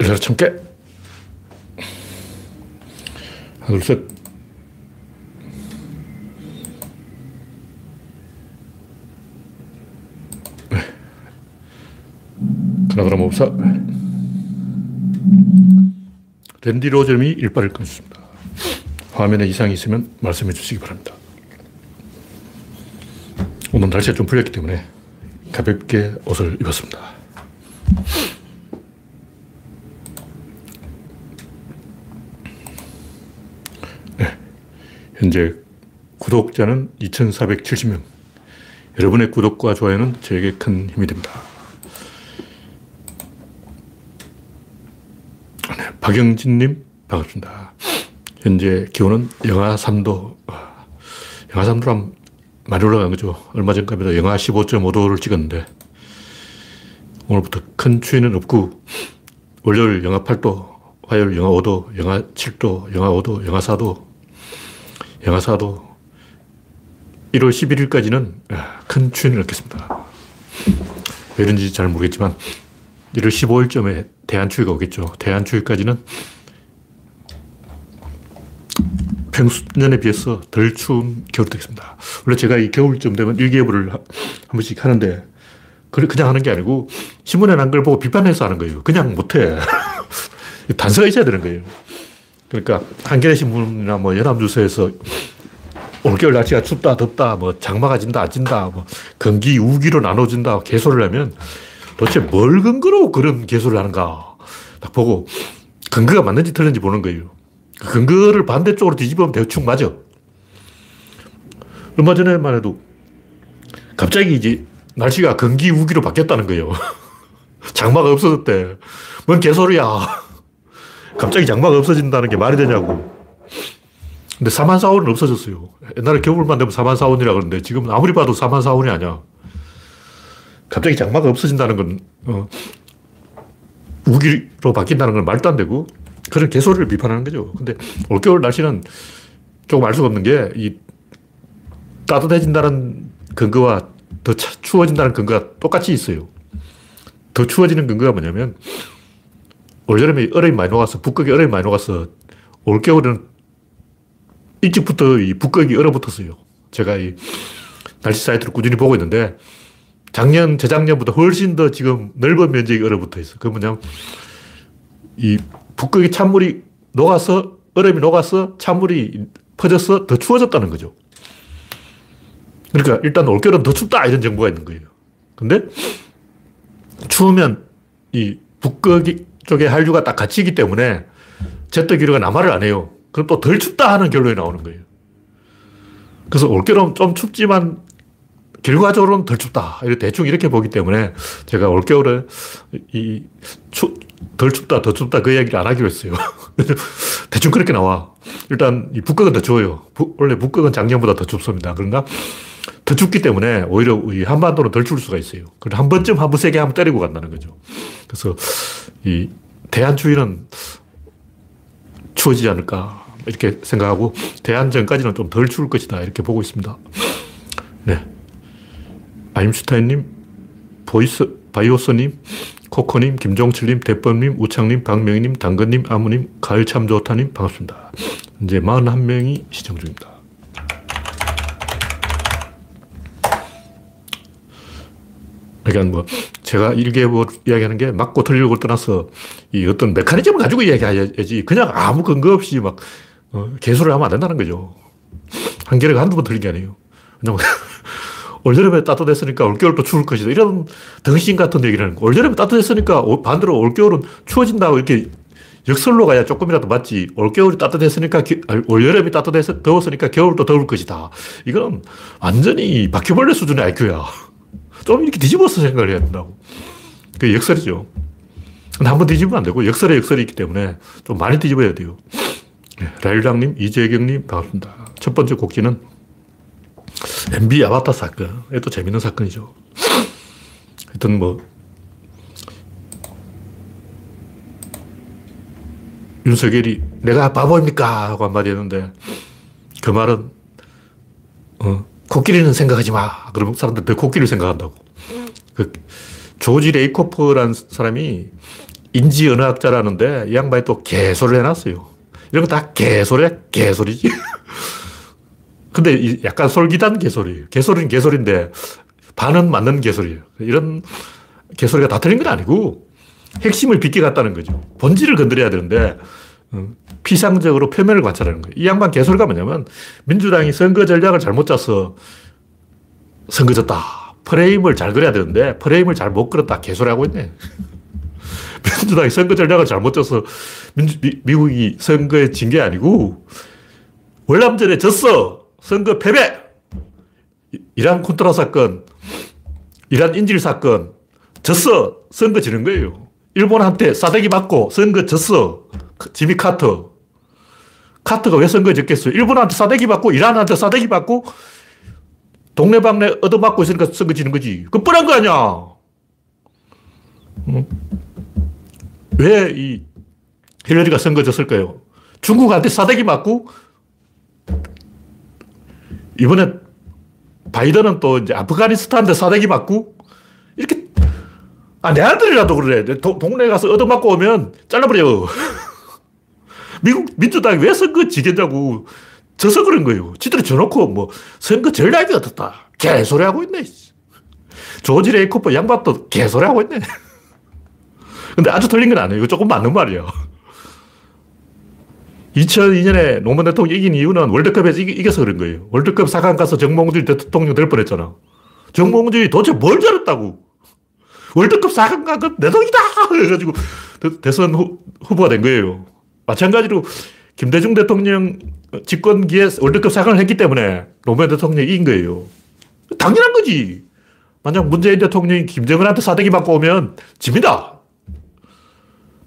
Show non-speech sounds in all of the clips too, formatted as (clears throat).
열여덟 참깨. 하나, 둘, 셋. 네. 그나그나 몹사. 랜디 로저님이 일발을 끊습니다. 화면에 이상이 있으면 말씀해 주시기 바랍니다. 오늘 날씨가 좀 풀렸기 때문에 가볍게 옷을 입었습니다. 네. 현재 구독자는 2,470명. 여러분의 구독과 좋아요는 저에게 큰 힘이 됩니다. 네, 박영진님, 반갑습니다. 현재 기온은 영하 3도. 영하 3도라면 많이 올라간 거죠. 얼마 전까지도 영하 15.5도를 찍었는데, 오늘부터 큰 추위는 없고, 월요일 영하 8도, 화요일 영하 5도, 영하 7도, 영하 5도, 영하 4도, 영하 4도. 1월 11일까지는 큰 추위는 없겠습니다. 왜 이런지 잘 모르겠지만, 1월 15일쯤에 대한추위가 오겠죠. 대한추위까지는 평년에 비해서 덜 추운 겨울이 되겠습니다. 원래 제가 이 겨울쯤 되면 일기예보를 한 번씩 하는데, 그냥 하는 게 아니고, 신문에 난 걸 보고 비판해서 하는 거예요. 그냥 못해. (laughs) 단서가 있어야 되는 거예요. 그러니까, 한겨레 신문이나 뭐 연합뉴스에서 올겨울 날씨가 춥다, 덥다, 뭐 장마가 진다, 안 진다, 뭐 건기, 우기로 나눠진다, 개소를 하면 도대체 뭘 근거로 그런 개소를 하는가. 딱 보고 근거가 맞는지 틀린지 보는 거예요. 그 근거를 반대쪽으로 뒤집으면 대충 맞아. 얼마 전에만 해도 갑자기 이제 날씨가 건기 우기로 바뀌었다는 거예요. (laughs) 장마가 없어졌대. 뭔 개소리야. 갑자기 장마가 없어진다는 게 말이 되냐고. 근데 사만사원은 없어졌어요. 옛날에 겨울만 되면 사만사원이라 그러는데 지금 아무리 봐도 사만사원이 아니야. 갑자기 장마가 없어진다는 건, 어, 우기로 바뀐다는 건 말도 안 되고 그런 개소리를 비판하는 거죠. 근데 올겨울 날씨는 조금 알 수가 없는 게 이 따뜻해진다는 근거와 더 추워진다는 근거가 똑같이 있어요. 더 추워지는 근거가 뭐냐면 올여름에 얼음이 많이 녹아서 북극에 얼음이 많이 녹아서 올겨울은 일찍부터 이 북극이 얼어붙었어요. 제가 이 날씨 사이트를 꾸준히 보고 있는데 작년, 재작년보다 훨씬 더 지금 넓은 면적이 얼어붙어 있어. 그 뭐냐면 이 북극의 찬물이 녹아서 얼음이 녹아서 찬물이 퍼져서 더 추워졌다는 거죠. 그러니까 일단 올겨울은 더 춥다 이런 정보가 있는 거예요. 근데 추우면 이 북극 쪽에 한류가 딱 갇히기 때문에 제트기류가 남하를 안 해요. 그럼 또 덜 춥다 하는 결론이 나오는 거예요. 그래서 올겨울은 좀 춥지만 결과적으로는 덜 춥다. 대충 이렇게 보기 때문에 제가 올겨울에 이 추, 덜 춥다, 더 춥다 그 이야기를 안 하기로 했어요. (laughs) 대충 그렇게 나와. 일단 이 북극은 더 추워요. 부, 원래 북극은 작년보다 더 춥습니다. 그런가? 더 춥기 때문에 오히려 이 한반도는 덜 추울 수가 있어요. 그럼 한 번쯤 한번 세게 한번 때리고 간다는 거죠. 그래서 이 대한추위는 추워지지 않을까. 이렇게 생각하고 대한 전까지는 좀 덜 추울 것이다. 이렇게 보고 있습니다. 네. 아임슈타인님, 보이스, 바이오스님, 코코님, 김종철님, 대법님, 우창님, 박명희님, 당근님, 아무님, 가을 참 좋다님, 반갑습니다. 이제 41명이 시청 중입니다. 그러니까 뭐, 제가 일기예보 이야기하는 게 맞고 틀리고 떠나서 이 어떤 메커니즘을 가지고 이야기해야지. 그냥 아무 근거 없이 막, 어, 개소를 하면 안 된다는 거죠. 한겨레가 한두 번 틀린 게 아니에요. 그냥 (laughs) 올여름에 따뜻했으니까 올겨울도 추울 것이다. 이런 덩신 같은 얘기를 하는 거. 올여름에 따뜻했으니까 반대로 올겨울은 추워진다고 이렇게 역설로 가야 조금이라도 맞지. 올겨울이 따뜻했으니까, 올여름이 따뜻해서 더웠으니까 겨울도 더울 것이다. 이건 완전히 바퀴벌레 수준의 IQ야. 좀 이렇게 뒤집어서 생각을 해야 된다고. 그 역설이죠. 근데 한 번 뒤집으면 안 되고, 역설에 역설이 있기 때문에 좀 많이 뒤집어야 돼요. 네, 라일랑님, 이재경님, 반갑습니다. 첫 번째 곡지는 MB 아바타 사건. 이것도 재밌는 사건이죠. 하여튼 뭐, 윤석열이 내가 바보입니까? 하고 한마디 했는데 그 말은 어, 코끼리는 생각하지 마. 그러면 사람들 더 코끼리를 생각한다고. 그 조지 레이코프라는 사람이 인지 언어학자라는데 이 양반이 또 개소리를 해놨어요. 이런 거 다 개소리야, 개소리지. (laughs) 근데 약간 솔깃한 개소리예요. 개소리는 개소리인데 반은 맞는 개소리예요. 이런 개소리가 다 틀린 건 아니고 핵심을 빗겨갔다는 거죠. 본질을 건드려야 되는데 어, 피상적으로 표면을 관찰하는 거예요. 이 양반 개소리가 뭐냐면 민주당이 선거 전략을 잘못 짜서 선거 졌다. 프레임을 잘 그려야 되는데 프레임을 잘 못 그렸다. 개소리 하고 있네. (laughs) 민주당이 선거 전략을 잘못 짜서 민주, 미, 국이 선거에 진 게 아니고 월남전에 졌어. 선거 패배. 이란 콘트라 사건, 이란 인질 사건, 졌어. 선거 지는 거예요. 일본한테 싸대기 맞고 선거 졌어. 지미 카터. 카터가 왜 선거에 졌겠어요? 일본한테 싸대기 맞고, 이란한테 싸대기 맞고, 동네방네 얻어맞고 있으니까 선거 지는 거지. 그 뻔한 거 아니야. 응? 왜이 힐러리가 선거 졌을까요? 중국한테 싸대기 맞고, 이번에 바이든은 또 이제 아프가니스탄한테 싸대기 맞고, 이렇게, 아, 내 아들이라도 그래. 도, 동네 가서 얻어맞고 오면 잘라버려. (laughs) 미국 민주당이 왜 선거 지겠냐고. 져서 그런 거예요. 지들이 져놓고 뭐 선거 전략이 어떻다. 개소리 하고 있네. 조지 레이코프 양반도 개소리 하고 있네. (laughs) 근데 아주 틀린 건 아니에요. 조금 맞는 말이에요. 2002년에 노무현 대통령이 이긴 이유는 월드컵에서 이기, 서 그런 거예요. 월드컵 4강 가서 정몽준 대통령 될 뻔했잖아. 정몽준이 도대체 뭘 잘했다고. 월드컵 4강 간건내 덕이다! 해가지고 대 선 후, 후보가 된 거예요. 마찬가지로 김대중 대통령 집권기에 월드컵 4강을 했기 때문에 노무현 대통령이 이긴 거예요. 당연한 거지. 만약 문재인 대통령이 김정은한테 사대기 맞고 오면 집니다.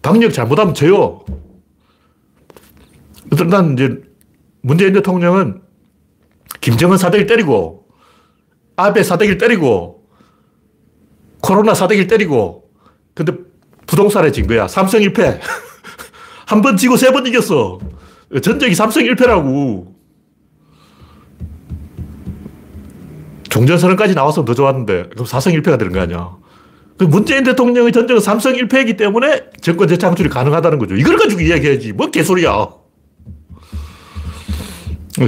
방역 잘못하면 져요. 난 이제 문재인 대통령은 김정은 사대기 때리고 아베 사대기를 때리고 코로나 사대기를 때리고 근데 부동산에 진 거야. 삼성 1패. (laughs) 한 번 지고 세 번 이겼어. 전적이 삼성 1패라고. 종전선언까지 나왔으면 더 좋았는데, 그럼 4성 1패가 되는 거 아니야. 그 문재인 대통령의 전적은 삼성 1패이기 때문에 정권 재창출이 가능하다는 거죠. 이걸 가지고 이야기해야지. 뭐 개소리야.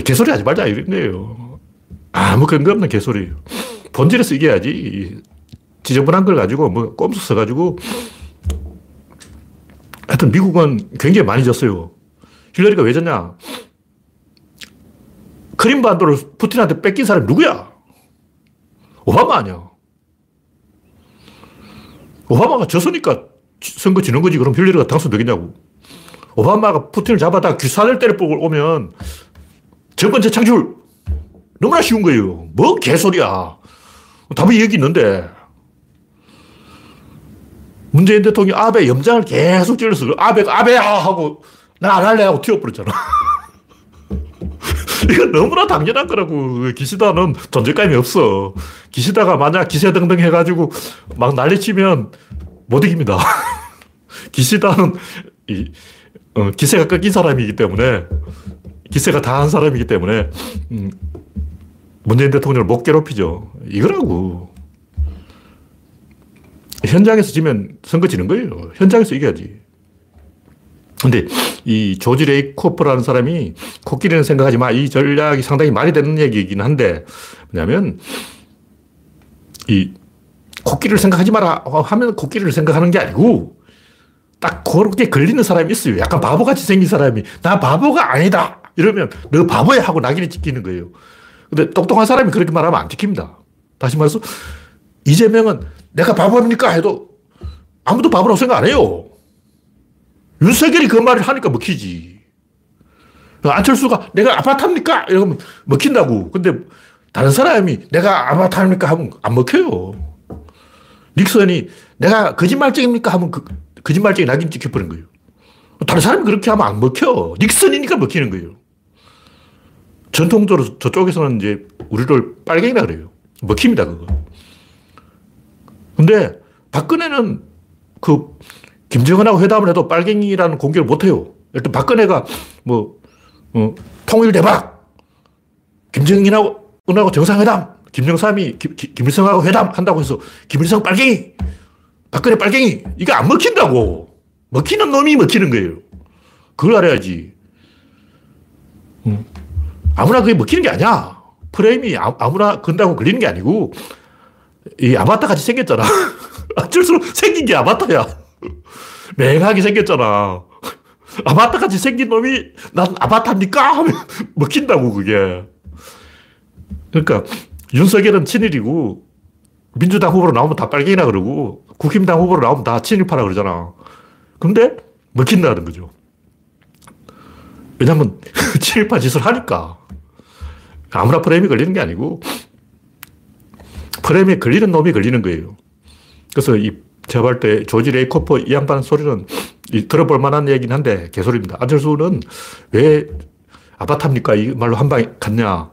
개소리 하지 말자 이런 거예요. 아무 근거 없는 개소리. 본질에서 이겨야지. 지저분한 걸 가지고 뭐 꼼수 써가지고 하여튼 미국은 굉장히 많이 졌어요. 힐러리가 왜 졌냐? 크림반도를 푸틴한테 뺏긴 사람이 누구야? 오바마 아니야. 오바마가 졌으니까 선거 지는 거지. 그럼 힐러리가 당선되겠냐고. 오바마가 푸틴을 잡아다 귀산을 때려 뽑고 오면 정권 재창출! 너무나 쉬운 거예요. 뭐 개소리야. 답이 여기 있는데. 문재인 대통령이 아베 염장을 계속 찔렀어. 아베가 아베야! 하고 나 안 할래 하고 튀어버렸잖아. (laughs) 이건 너무나 당연한 거라고. 기시다는 존재감이 없어. 기시다가 만약 기세등등 해가지고 막 난리치면 못 이깁니다. (laughs) 기시다는 이, 어, 기세가 꺾인 사람이기 때문에 기세가 다한 사람이기 때문에 음, 문재인 대통령을 못 괴롭히죠. 이거라고. 현장에서 지면 선거 지는 거예요. 현장에서 이겨야지. 근데 이 조지 레이 코퍼라는 사람이 코끼리는 생각하지 마. 이 전략이 상당히 말이 되는 얘기이긴 한데 뭐냐면 이 코끼리를 생각하지 마라 하면 코끼리를 생각하는 게 아니고 딱 그렇게 걸리는 사람이 있어요. 약간 바보같이 생긴 사람이 나 바보가 아니다. 이러면 너 바보야 하고 낙인이 찍히는 거예요. 근데 똑똑한 사람이 그렇게 말하면 안 찍힙니다. 다시 말해서 이재명은 내가 바보입니까? 해도 아무도 바보라고 생각 안 해요. 윤석열이 그 말을 하니까 먹히지. 안철수가 내가 아파트입니까? 이러면 먹힌다고. 근데 다른 사람이 내가 아파트입니까? 하면 안 먹혀요. 닉슨이 내가 거짓말쟁입니까? 하면 그, 거짓말쟁이 낙인 찍혀버린 거예요. 다른 사람이 그렇게 하면 안 먹혀. 닉슨이니까 먹히는 거예요. 전통적으로 저쪽에서는 이제 우리를 빨갱이라 그래요. 먹힙니다, 그거. 근데 박근혜는 그 김정은하고 회담을 해도 빨갱이라는 공개를 못 해요. 일단 박근혜가 뭐, 어, 통일 대박! 김정은하고, 은하고 정상회담! 김정삼이 김, 김일성하고 회담 한다고 해서 김일성 빨갱이! 박근혜 빨갱이! 이게 안 먹힌다고. 먹히는 놈이 먹히는 거예요. 그걸 알아야지. 아무나 그게 먹히는 게 아니야. 프레임이 아, 아무나 건다고 걸리는 게 아니고, 이 아바타 같이 생겼잖아. (laughs) 어쩔수록 생긴 게 아바타야. 맹하게 생겼잖아. 아바타 같이 생긴 놈이 난 아바타입니까? 하면 (laughs) 먹힌다고, 그게. 그러니까 윤석열은 친일이고, 민주당 후보로 나오면 다 빨갱이라 그러고, 국힘당 후보로 나오면 다 친일파라 그러잖아. 근데 먹힌다는 거죠. 왜냐면 (laughs) 친일파 짓을 하니까. 아무나 프레임이 걸리는 게 아니고, 프레임에 걸리는 놈이 걸리는 거예요. 그래서 이 제가 볼 때 조지 레이코프 이 양반 소리는 들어볼 만한 얘기긴 한데 개소리입니다. 안철수는 왜 아바타입니까? 이 말로 한 방에 갔냐.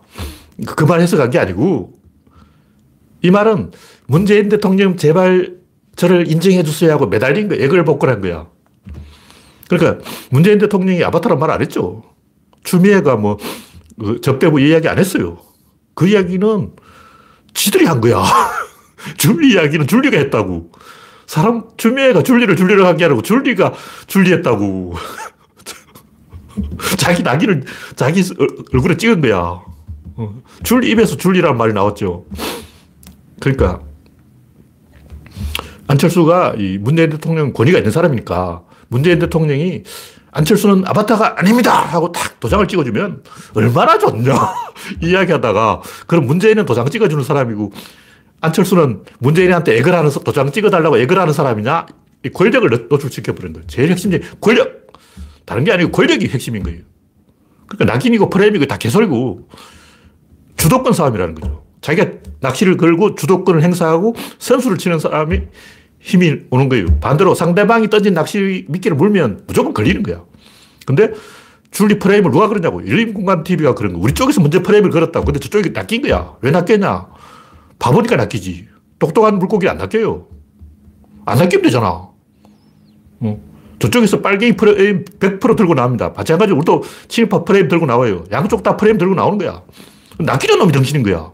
그 말 해서 간 게 아니고 이 말은 문재인 대통령 제발 저를 인정해 주세요 하고 매달린 거 애걸복걸한 거야. 그러니까 문재인 대통령이 아바타란 말 안 했죠. 추미애가 뭐 그 접대부 이야기 안 했어요. 그 이야기는 지들이 한 거야. (laughs) 줄리 이야기는 줄리가 했다고. 사람, 줄리가 줄리를 줄리를 한 게 아니고 줄리가 줄리했다고. (laughs) 자기 낙인을 자기 얼굴에 찍은 거야. 어. 줄리 입에서 줄리라는 말이 나왔죠. 그러니까 안철수가 이 문재인 대통령 권위가 있는 사람이니까 문재인 대통령이 안철수는 아바타가 아닙니다! 하고 탁 도장을 찍어주면 얼마나 좋냐. (laughs) 이야기 하다가, 그럼 문재인은 도장 찍어주는 사람이고, 안철수는 문재인한테 애걸 하는, 도장 찍어달라고 애걸 하는 사람이냐? 이 권력을 노출시켜버린 거예요. 제일 핵심이 권력! 다른 게 아니고 권력이 핵심인 거예요. 그러니까 낙인이고 프레임이고 다 개소리고, 주도권 싸움이라는 거죠. 자기가 낚시를 걸고 주도권을 행사하고 선수를 치는 사람이 힘이 오는 거예요. 반대로 상대방이 던진 낚시 미끼를 물면 무조건 걸리는 거야. 근데 줄리 프레임을 누가 그러냐고. 열린공간TV가 그런 거. 우리 쪽에서 먼저 프레임을 걸었다고. 근데 저쪽이 낚인 거야. 왜 낚였냐? 바보니까 낚이지. 똑똑한 물고기 안 낚여요. 안 낚이면 되잖아. 어. 저쪽에서 빨갱이 프레임 100% 들고 나옵니다. 마찬가지로 우리도 친일파 프레임 들고 나와요. 양쪽 다 프레임 들고 나오는 거야. 낚이는 놈이 정신인 거야.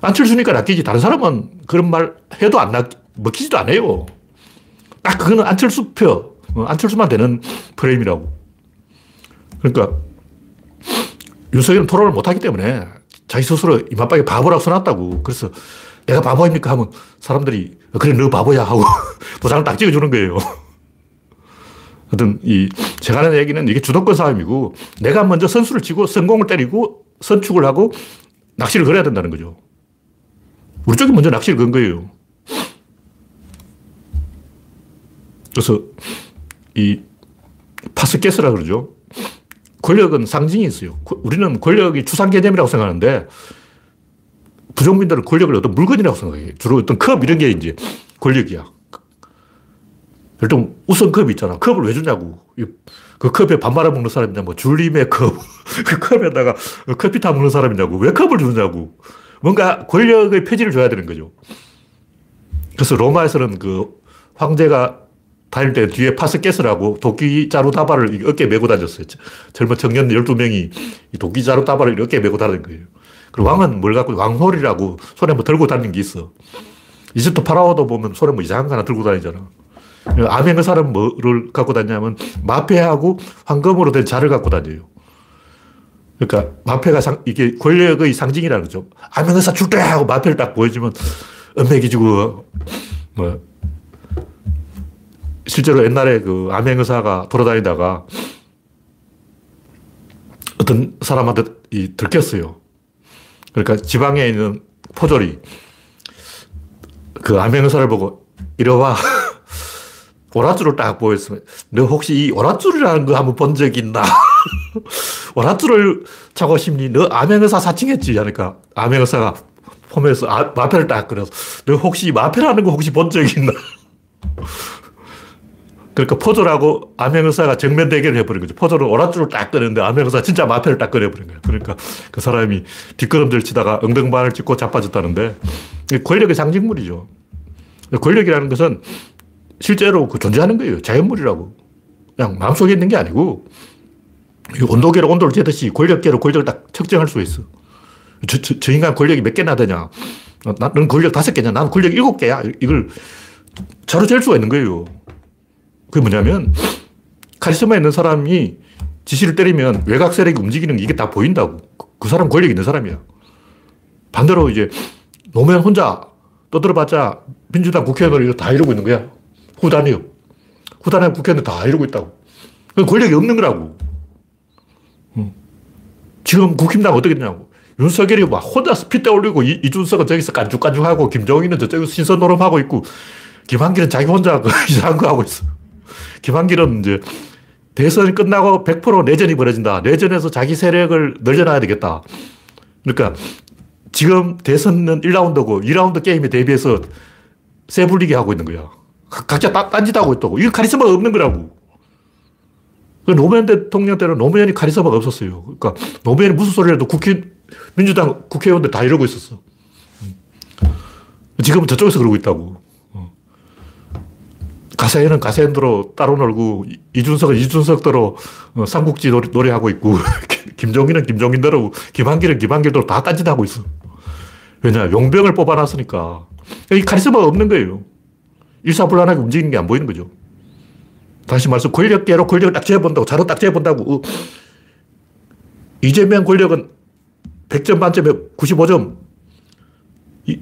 안철수니까 낚이지. 다른 사람은 그런 말 해도 안 낚, 먹히지도 않아요. 딱 그거는 안철수 표. 어, 안철수만 되는 프레임이라고. 그러니까 윤석열은 토론을 못하기 때문에 자기 스스로 이마박에 바보라고 써놨다고. 그래서 내가 바보입니까? 하면 사람들이 그래 너 바보야 하고 (laughs) 도장을 딱 찍어주는 거예요. 하여튼 이 제가 하는 얘기는 이게 주도권 싸움이고 내가 먼저 선수를 치고 성공을 때리고 선축을 하고 낚시를 걸어야 된다는 거죠. 우리 쪽이 먼저 낚시를 건 거예요. 그래서 이 파스케스라 그러죠. 권력은 상징이 있어요. 우리는 권력이 추상 개념이라고 생각하는데 부정민들은 권력을 어떤 물건이라고 생각해요. 주로 어떤 컵 이런 게 이제 권력이야. 일단 우선컵 있잖아. 컵을 왜 주냐고. 그 컵에 밥 말아 먹는 사람이냐, 뭐 줄림의 컵. (laughs) 그 컵에다가 커피 타 먹는 사람이냐고. 왜 컵을 주냐고. 뭔가 권력의 표지를 줘야 되는 거죠. 그래서 로마에서는 그 황제가 다닐 때 뒤에 파스켓스라고 도끼 자루 다발을 어깨에 메고 다녔어요. 젊은 청년 12명이 도끼 자루 다발을 어깨에 메고 다니는 거예요. 그리고 왕은 뭘 갖고, 왕홀이라고 손에 뭐 들고 다니는 게 있어. 이집트 파라오도 보면 손에 뭐 이상한 거 하나 들고 다니잖아. 아멘의사람 뭐를 갖고 다니냐면 마패하고 황금으로 된 자를 갖고 다녀요. 그러니까 마패가 상, 이게 권력의 상징이라는 거죠. 아멘의사 출대! 하고 마패를 딱 보여주면 은맥이 지고 뭐 실제로 옛날에 그 암행 의사가 돌아다니다가 어떤 사람한테 이 들켰어요. 그러니까 지방에 있는 포졸이 그 암행 의사를 보고 이러와 (laughs) 오랏줄을 딱 보였으면 너 혹시 이 오랏줄이라는 거 한번 본 적 있나? (laughs) 오랏줄을 차고 싶니? 너 암행의사 사칭했지? 하니까 암행의사가 폼에서 아, 마패를 딱 그려서 너 혹시 마패라는 거 혹시 본 적 있나? (laughs) 그러니까 포졸하고 암행의사가 정면 대결을 해버린 거죠. 포졸은 오랏줄을 딱 꺼냈는데 암행의사 진짜 마패를 딱 꺼내버린 거예요. 그러니까 그 사람이 뒷걸음질 치다가 엉덩방을 찍고 자빠졌다는데 권력의 상징물이죠. 권력이라는 것은 실제로 그 존재하는 거예요. 자연물이라고. 그냥 마음속에 있는 게 아니고 온도계로 온도를 재듯이 권력계로 권력을 딱 측정할 수 있어. 저, 저, 저 인간 권력이 몇 개나 되냐. 나는 권력 다섯 개냐. 나는 권력 일곱 개야. 이걸 자로 잴 수가 있는 거예요. 그게 뭐냐면 카리스마 있는 사람이 지시를 때리면 외곽 세력이 움직이는 게 이게 다 보인다고. 그, 그 사람 권력 있는 사람이야. 반대로 이제 노무현 혼자 떠들어봤자 민주당 국회의원들 다 이러고 있는 거야. 후단이요. 후단의 국회의원들 다 이러고 있다고. 그 권력이 없는 거라고. 지금 국힘당 어떻게 되냐고. 윤석열이 막 혼자서 핏대 올리고 이, 이준석은 저기서 깐죽깐죽하고 김정희는 저쪽에서 신선 노름하고 있고 김한길은 자기 혼자 (laughs) 그 이상한 거 하고 있어. 김한길은 이제 대선이 끝나고 100% 내전이 벌어진다. 내전에서 자기 세력을 늘려놔야 되겠다. 그러니까 지금 대선은 1라운드고 2라운드 게임에 대비해서 세 불리기 하고 있는 거야. 각자 딴짓하고 있다고. 이건 카리스마가 없는 거라고. 그 노무현 대통령 때는 노무현이 카리스마가 없었어요. 그러니까 노무현이 무슨 소리를 해도 국회, 민주당 국회의원들 다 이러고 있었어. 지금은 저쪽에서 그러고 있다고. 가세현은 가세현대로 따로 놀고, 이준석은 이준석대로 어, 삼국지 노래, 하고 있고, (laughs) 김종인은 김종인대로, 김한길은 김한길대로 다 딴짓하고 있어. 왜냐, 용병을 뽑아놨으니까. 이 카리스마가 없는 거예요. 일사불란하게 움직이는 게 안 보이는 거죠. 다시 말해서 권력계로 권력을 딱 재본다고, 자로 딱 재본다고. 어. 이재명 권력은 100점 만점에 95점. 이,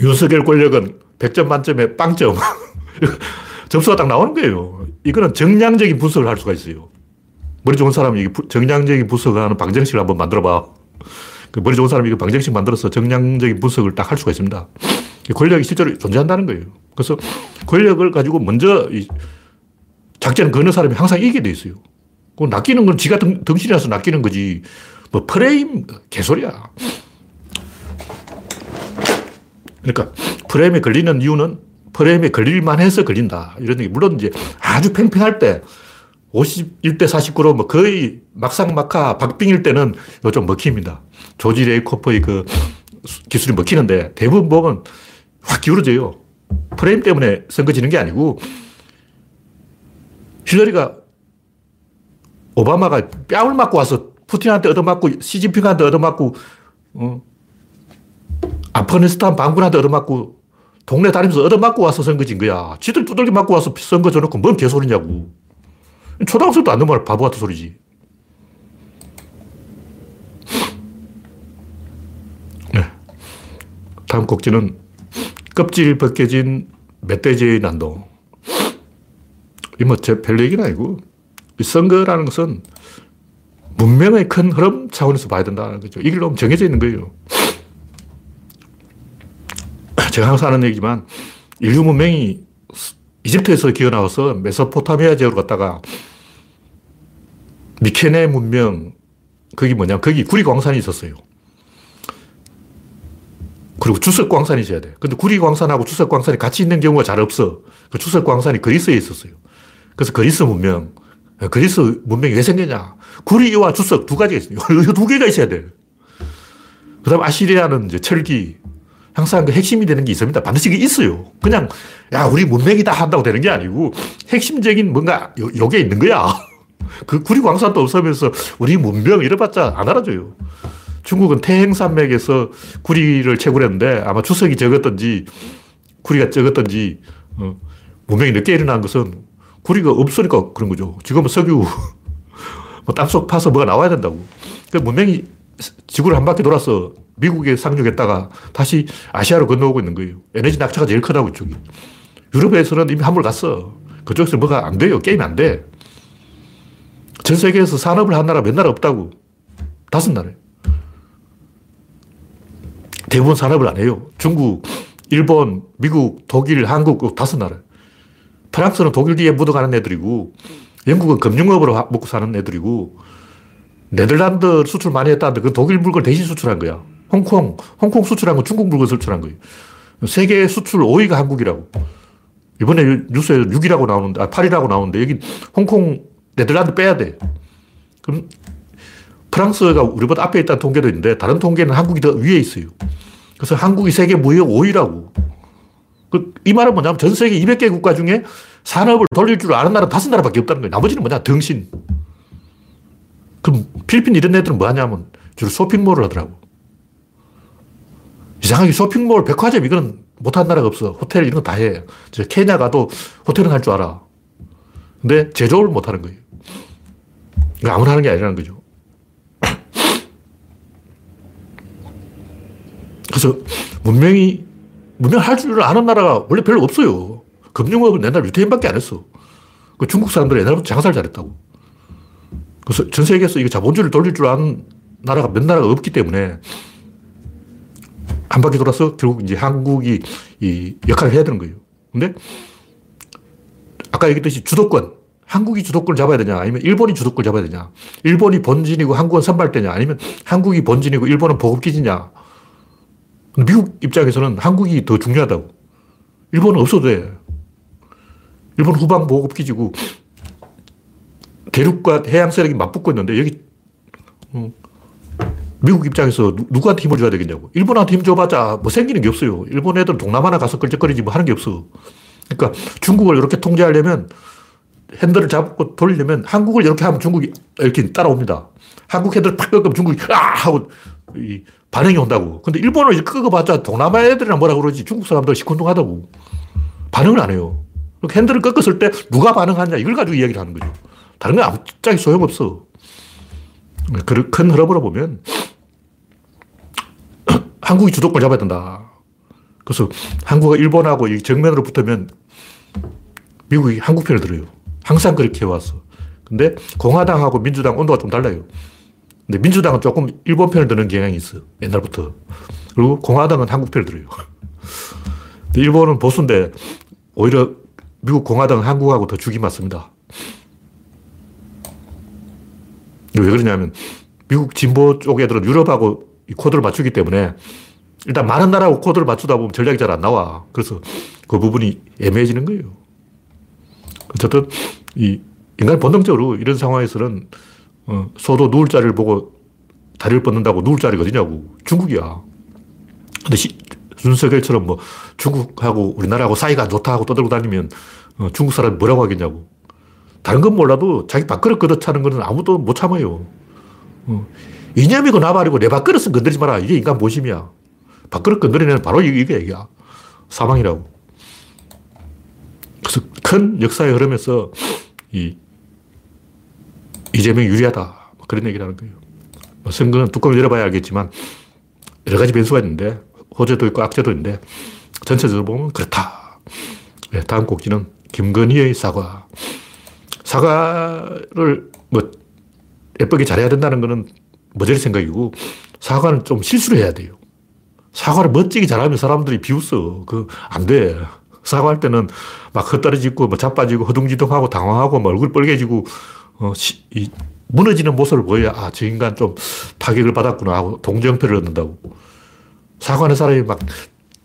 윤석열 권력은 100점 만점에 빵점. (laughs) 점수가 딱 나오는 거예요. 이거는 정량적인 분석을 할 수가 있어요. 머리 좋은 사람이 정량적인 분석을 하는 방정식을 한번 만들어봐. 그 머리 좋은 사람이 방정식 만들어서 정량적인 분석을 딱 할 수가 있습니다. 권력이 실제로 존재한다는 거예요. 그래서 권력을 가지고 먼저 작전을 거는 사람이 항상 이기게 돼 있어요. 그 낚이는 건 지가 등, 덩신이라서 낚이는 거지. 뭐 프레임 개소리야. 그러니까 프레임에 걸리는 이유는 프레임에 걸릴만 해서 걸린다. 이런 얘기. 물론 이제 아주 팽팽할 때 51대 49로 뭐 거의 막상막하 박빙일 때는 좀 먹힙니다. 조지 레이코프의 그 기술이 먹히는데 대부분 보면 확 기울어져요. 프레임 때문에 선거 지는 게 아니고 힐러리가 오바마가 뺨을 맞고 와서 푸틴한테 얻어맞고 시진핑한테 얻어맞고 어, 아프가니스탄 반군한테 얻어맞고 동네 다니면서 얻어맞고 와서 선거진 거야. 지들 두들기 맞고 와서 선거 줘놓고 뭔 개소리냐고. 초등학생도 안 넘어갈 바보 같은 소리지. 네. 다음 곡지는 껍질 벗겨진 멧돼지의 난도. 이뭐 별로 얘기는 아니고, 선거라는 것은 문명의 큰 흐름 차원에서 봐야 된다는 거죠. 이 길로 정해져 있는 거예요. (clears throat) 제가 항상 하는 얘기지만, 인류 문명이 이집트에서 기어나와서 메소포타미아 지역으로 갔다가 미케네 문명, 거기 뭐냐, 거기 구리광산이 있었어요. 그리고 주석광산이 있어야 돼. 근데 구리광산하고 주석광산이 같이 있는 경우가 잘 없어. 그 주석광산이 그리스에 있었어요. 그래서 그리스 문명, 그리스 문명이 왜 생겼냐? 구리와 주석 두 가지가 있어요. (laughs) 두 개가 있어야 돼. 그 다음 아시리아는 이제 철기. 항상 그 핵심이 되는 게 있습니다. 반드시 그게 있어요. 그냥, 야, 우리 문명이다 한다고 되는 게 아니고, 핵심적인 뭔가 요, 요게 있는 거야. (laughs) 그 구리 광산도 없으면서 우리 문명 이래봤자 안 알아줘요. 중국은 태행산맥에서 구리를 채굴했는데 아마 추석이 적었던지 구리가 적었던지 어, 문명이 늦게 일어난 것은 구리가 없으니까 그런 거죠. 지금은 석유, (laughs) 뭐 땅속 파서 뭐가 나와야 된다고. 그 문명이 지구를 한 바퀴 돌아서 미국에 상륙했다가 다시 아시아로 건너오고 있는 거예요. 에너지 낙차가 제일 크다고 이쪽이. 유럽에서는 이미 한물 갔어. 그쪽에서 뭐가 안 돼요. 게임이 안 돼. 전 세계에서 산업을 한 나라 몇 나라 없다고. 다섯 나라. 대부분 산업을 안 해요. 중국, 일본, 미국, 독일, 한국 다섯 나라. 프랑스는 독일 뒤에 묻어가는 애들이고, 영국은 금융업으로 먹고 사는 애들이고, 네덜란드 수출 많이 했다는데 그 독일 물건 대신 수출한 거야. 홍콩, 홍콩 수출한 건 중국 물건 수출한 거예요. 세계 수출 5위가 한국이라고. 이번에 뉴스에 6이라고 나오는데, 아, 8이라고 나오는데, 여기 홍콩, 네덜란드 빼야 돼. 그럼 프랑스가 우리보다 앞에 있다는 통계도 있는데, 다른 통계는 한국이 더 위에 있어요. 그래서 한국이 세계 무역 5위라고. 그, 이 말은 뭐냐면 전 세계 200개 국가 중에 산업을 돌릴 줄 아는 나라 다섯 나라밖에 없다는 거예요. 나머지는 뭐냐? 등신. 그럼 필리핀 이런 애들은 뭐 하냐면 주로 쇼핑몰을 하더라고. 이상하게 쇼핑몰, 백화점 이거는 못한 나라가 없어. 호텔 이런 거 다 해. 저 케냐 가도 호텔은 할 줄 알아. 근데 제조를 못 하는 거예요. 그러니까 아무나 하는 게 아니라는 거죠. (clears throat) 그래서 문명이, 문명 할 줄 아는 나라가 원래 별로 없어요. 금융업은 옛날 유태인밖에 안 했어. 그 중국 사람들이 옛날부터 장사를 잘했다고. 그래서 전 세계에서 이거 자본주의를 돌릴 줄 아는 나라가 몇 나라가 없기 때문에 한 바퀴 돌아서 결국 이제 한국이 이 역할을 해야 되는 거예요. 근데 아까 얘기했듯이 주도권. 한국이 주도권을 잡아야 되냐, 아니면 일본이 주도권을 잡아야 되냐. 일본이 본진이고 한국은 선발대냐, 아니면 한국이 본진이고 일본은 보급기지냐. 미국 입장에서는 한국이 더 중요하다고. 일본은 없어도 돼. 일본 후방 보급기지고 대륙과 해양 세력이 맞붙고 있는데 여기 어, 미국 입장에서 누구한테 힘을 줘야 되겠냐고. 일본한테 힘 줘봤자 뭐 생기는 게 없어요. 일본 애들은 동남아나 가서 끌적거리지 뭐 하는 게 없어. 그러니까 중국을 이렇게 통제하려면 핸들을 잡고 돌리려면 한국을 이렇게 하면 중국이 이렇게 따라옵니다. 한국 핸들을 팍 꺾으면 중국이 아! 하고 이 반응이 온다고. 근데 일본을 꺾어봤자 동남아 애들이나 뭐라 그러지 중국 사람들 시큰둥하다고. 반응을 안 해요. 핸들을 꺾었을 때 누가 반응하냐 이걸 가지고 이야기를 하는 거죠. 다른 건 아무짝에 소용없어. 큰 흐름으로 보면 한국이 주도권 잡아야 된다. 그래서 한국과 일본하고 정면으로 붙으면 미국이 한국 편을 들어요. 항상 그렇게 해왔어. 근데 공화당하고 민주당 온도가 좀 달라요. 근데 민주당은 조금 일본 편을 드는 경향이 있어. 옛날부터. 그리고 공화당은 한국 편을 들어요. (laughs) 일본은 보수인데 오히려 미국 공화당은 한국하고 더 죽이 맞습니다. 왜 그러냐면 미국 진보 쪽 애들은 유럽하고 코드를 맞추기 때문에 일단 많은 나라하고 코드를 맞추다 보면 전략이 잘 안 나와. 그래서 그 부분이 애매해지는 거예요. 어쨌든 이 인간 본능적으로 이런 상황에서는 어, 소도 누울 자리를 보고 다리를 뻗는다고 누울 자리가 어디냐고. 중국이야. 근데 시, 윤석열처럼 뭐 중국하고 우리나라하고 사이가 좋다 고 떠들고 다니면 어, 중국 사람이 뭐라고 하겠냐고. 다른 건 몰라도 자기 밥그릇 걷어차는 거는 아무도 못 참아요. 어. 이념이고 나발이고 내 밥그릇은 건드리지 마라. 이게 인간 모심이야. 밥그릇 건드리면 바로 이게 얘기야. 사망이라고. 그래서 큰 역사의 흐름에서 이 이재명이 유리하다. 뭐 그런 얘기를 하는 거예요. 뭐 선거는 뚜껑을 열어봐야 알겠지만 여러 가지 변수가 있는데 호재도 있고 악재도 있는데 전체적으로 보면 그렇다. 네, 다음 곡지는 김건희의 사과. 사과를 뭐 예쁘게 잘해야 된다는 거는 머저리 생각이고 사과는 좀 실수를 해야 돼요. 사과를 멋지게 잘하면 사람들이 비웃어. 그, 안 돼. 사과할 때는 막 헛다리짓고, 뭐 자빠지고, 허둥지둥하고, 당황하고, 뭐 얼굴 빨개지고, 어, 시, 이, 무너지는 모습을 보여야, 아, 저 인간 좀 타격을 받았구나 하고 동정표를 얻는다고. 사과하는 사람이 막,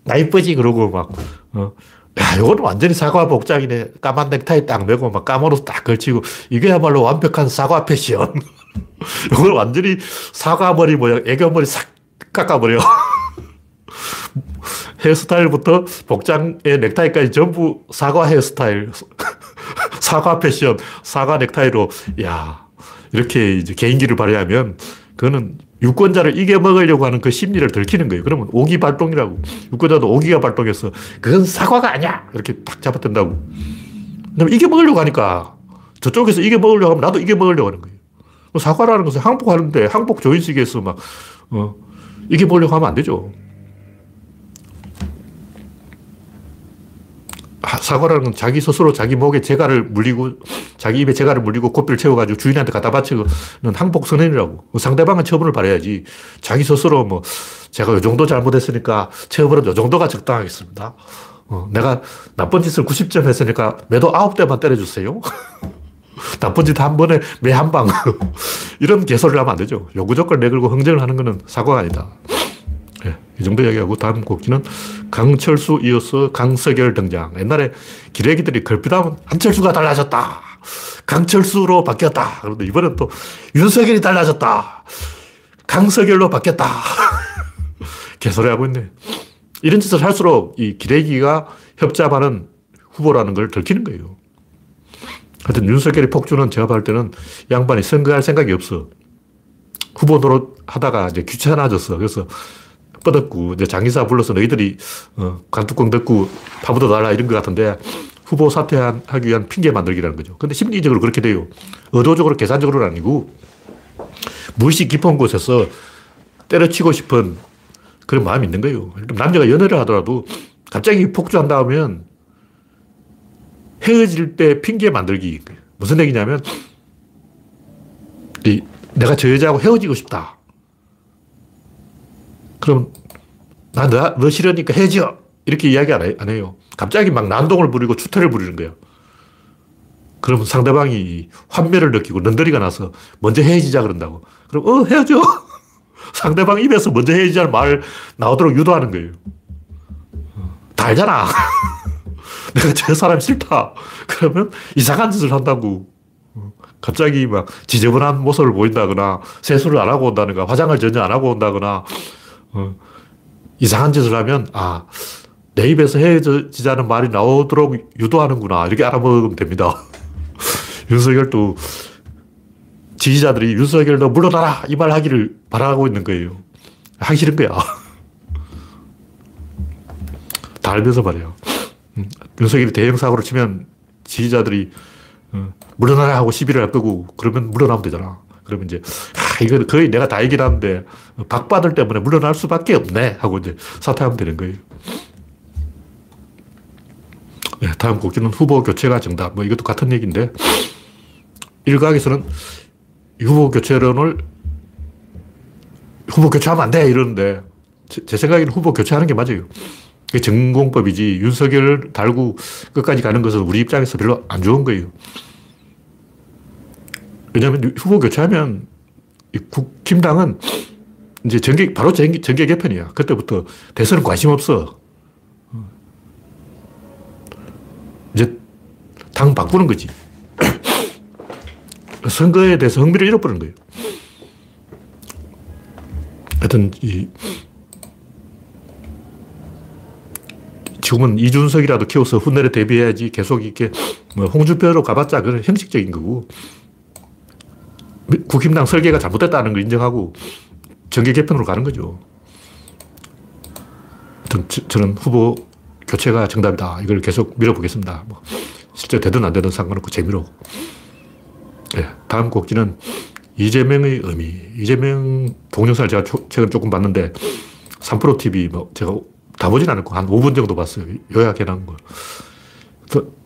나 이쁘지? 그러고 막, 어, 야, 이거는 완전히 사과 복장이네. 까만 넥타이 딱 메고 막 까만 옷 딱 걸치고 이게야말로 완벽한 사과 패션. (laughs) 이걸 완전히 사과 머리 모양, 애교 머리 싹 깎아버려. (laughs) 헤어스타일부터 복장에 넥타이까지 전부 사과 헤어스타일. (laughs) 사과 패션, 사과 넥타이로, 야 이렇게 이제 개인기를 발휘하면 그거는 유권자를 이겨먹으려고 하는 그 심리를 들키는 거예요. 그러면 오기 발동이라고. 유권자도 오기가 발동해서 그건 사과가 아니야! 이렇게 딱 잡아뜬다고. 그다음에 이겨먹으려고 하니까 저쪽에서 이겨먹으려고 하면 나도 이겨먹으려고 하는 거예요. 사과라는 것은 항복하는데 항복 조인식에서 막, 어, 이겨보려고 하면 안 되죠. 사과라는 건 자기 스스로 자기 목에 재갈을 물리고 자기 입에 재갈을 물리고 고삐를 채워가지고 주인한테 갖다 바치는 항복 선언이라고. 상대방은 처분을 받아야지. 자기 스스로 뭐 제가 이 정도 잘못했으니까 처벌은 이 정도가 적당하겠습니다. 어, 내가 나쁜 짓을 90점 했으니까 매도 9대만 때려주세요. (laughs) 나쁜 짓 한 번에 매 한 방. (laughs) 이런 개소리를 하면 안 되죠. 요구 조건 내걸고 흥정을 하는 것은 사과가 아니다. 네, 이 정도 이야기하고 다음 곡기는 강철수 이어서 강석열 등장. 옛날에 기레기들이 걸핏하면 한철수가 달라졌다. 강철수로 바뀌었다. 그런데 이번엔 또 윤석열이 달라졌다. 강석열로 바뀌었다. (laughs) 개소리 하고 있네. 이런 짓을 할수록 이 기레기가 협잡하는 후보라는 걸 들키는 거예요. 하여튼 윤석열이 폭주는 제가 볼 때는 양반이 선거할 생각이 없어. 후보 노릇 하다가 이제 귀찮아졌어. 그래서 뻗었고, 이제 장기사 불러서 너희들이, 어, 관뚜껑 듣고 파묻어 달라 이런 것 같은데, 후보 사퇴하기 위한 핑계 만들기라는 거죠. 근데 심리적으로 그렇게 돼요. 의도적으로 계산적으로는 아니고 무의식 깊은 곳에서 때려치고 싶은 그런 마음이 있는 거예요. 남자가 연애를 하더라도 갑자기 폭주한다 하면 헤어질 때 핑계 만들기. 무슨 얘기냐면, 이, 내가 저 여자하고 헤어지고 싶다. 그럼, 나, 너, 너 싫으니까 헤어져! 이렇게 이야기 안, 해요. 갑자기 막 난동을 부리고 추태를 부리는 거예요. 그러면 상대방이 환멸을 느끼고 넌더리가 나서 먼저 헤어지자 그런다고. 그럼, 어, 헤어져! (laughs) 상대방 입에서 먼저 헤어지자는 말 나오도록 유도하는 거예요. 다 알잖아. (laughs) 내가 저 사람 싫다. 그러면 이상한 짓을 한다고. 갑자기 막 지저분한 모습을 보인다거나 세수를 안 하고 온다거나 화장을 전혀 안 하고 온다거나 어, 이상한 짓을 하면 아, 내 입에서 헤어지자는 말이 나오도록 유도하는구나. 이렇게 알아먹으면 됩니다. (laughs) 윤석열도 지지자들이 윤석열 너 물러나라! 이 말 하기를 바라고 있는 거예요. 하기 싫은 거야. (laughs) 다 알면서 말이에요. 음, 윤석열이 대형사고를 치면 지지자들이 어, 물러나라 하고 시비를 할 거고 그러면 물러나면 되잖아. 그러면 이제 아, 이건 거의 내가 다 얘기를 하는데 박바들 때문에 물러날 수밖에 없네 하고 이제 사퇴하면 되는 거예요. 네, 다음 곡기는 후보 교체가 정답. 뭐 이것도 같은 얘기인데 일각에서는 후보 교체론을 후보 교체하면 안 돼 이러는데 제, 제 생각에는 후보 교체하는 게 맞아요. 그게 전공법이지 윤석열 달고 끝까지 가는 것은 우리 입장에서 별로 안 좋은 거예요. 왜냐하면 후보 교체하면 국힘당은 이제 정계, 바로 정계, 정계 개편이야. 그때부터 대선은 관심 없어. 이제 당 바꾸는 거지. (coughs) 선거에 대해서 흥미를 잃어버린 거예요. 하여튼, 이, 지금은 이준석이라도 키워서 후내를 대비해야지 계속 이렇게 뭐 홍준표로 가봤자 그건 형식적인 거고 국힘당 설계가 잘못됐다는 걸 인정하고 정계 개편으로 가는 거죠. 저는 후보 교체가 정답이다. 이걸 계속 밀어보겠습니다. 뭐 실제 되든 안 되든 상관없고 재미로. 네, 다음 곡지는 이재명의 의미. 이재명 동영상을 제가 최근 조금 봤는데 3프로 TV 뭐 제가 다 보진 않았고 한 5분 정도 봤어요. 요약해 놓은 거.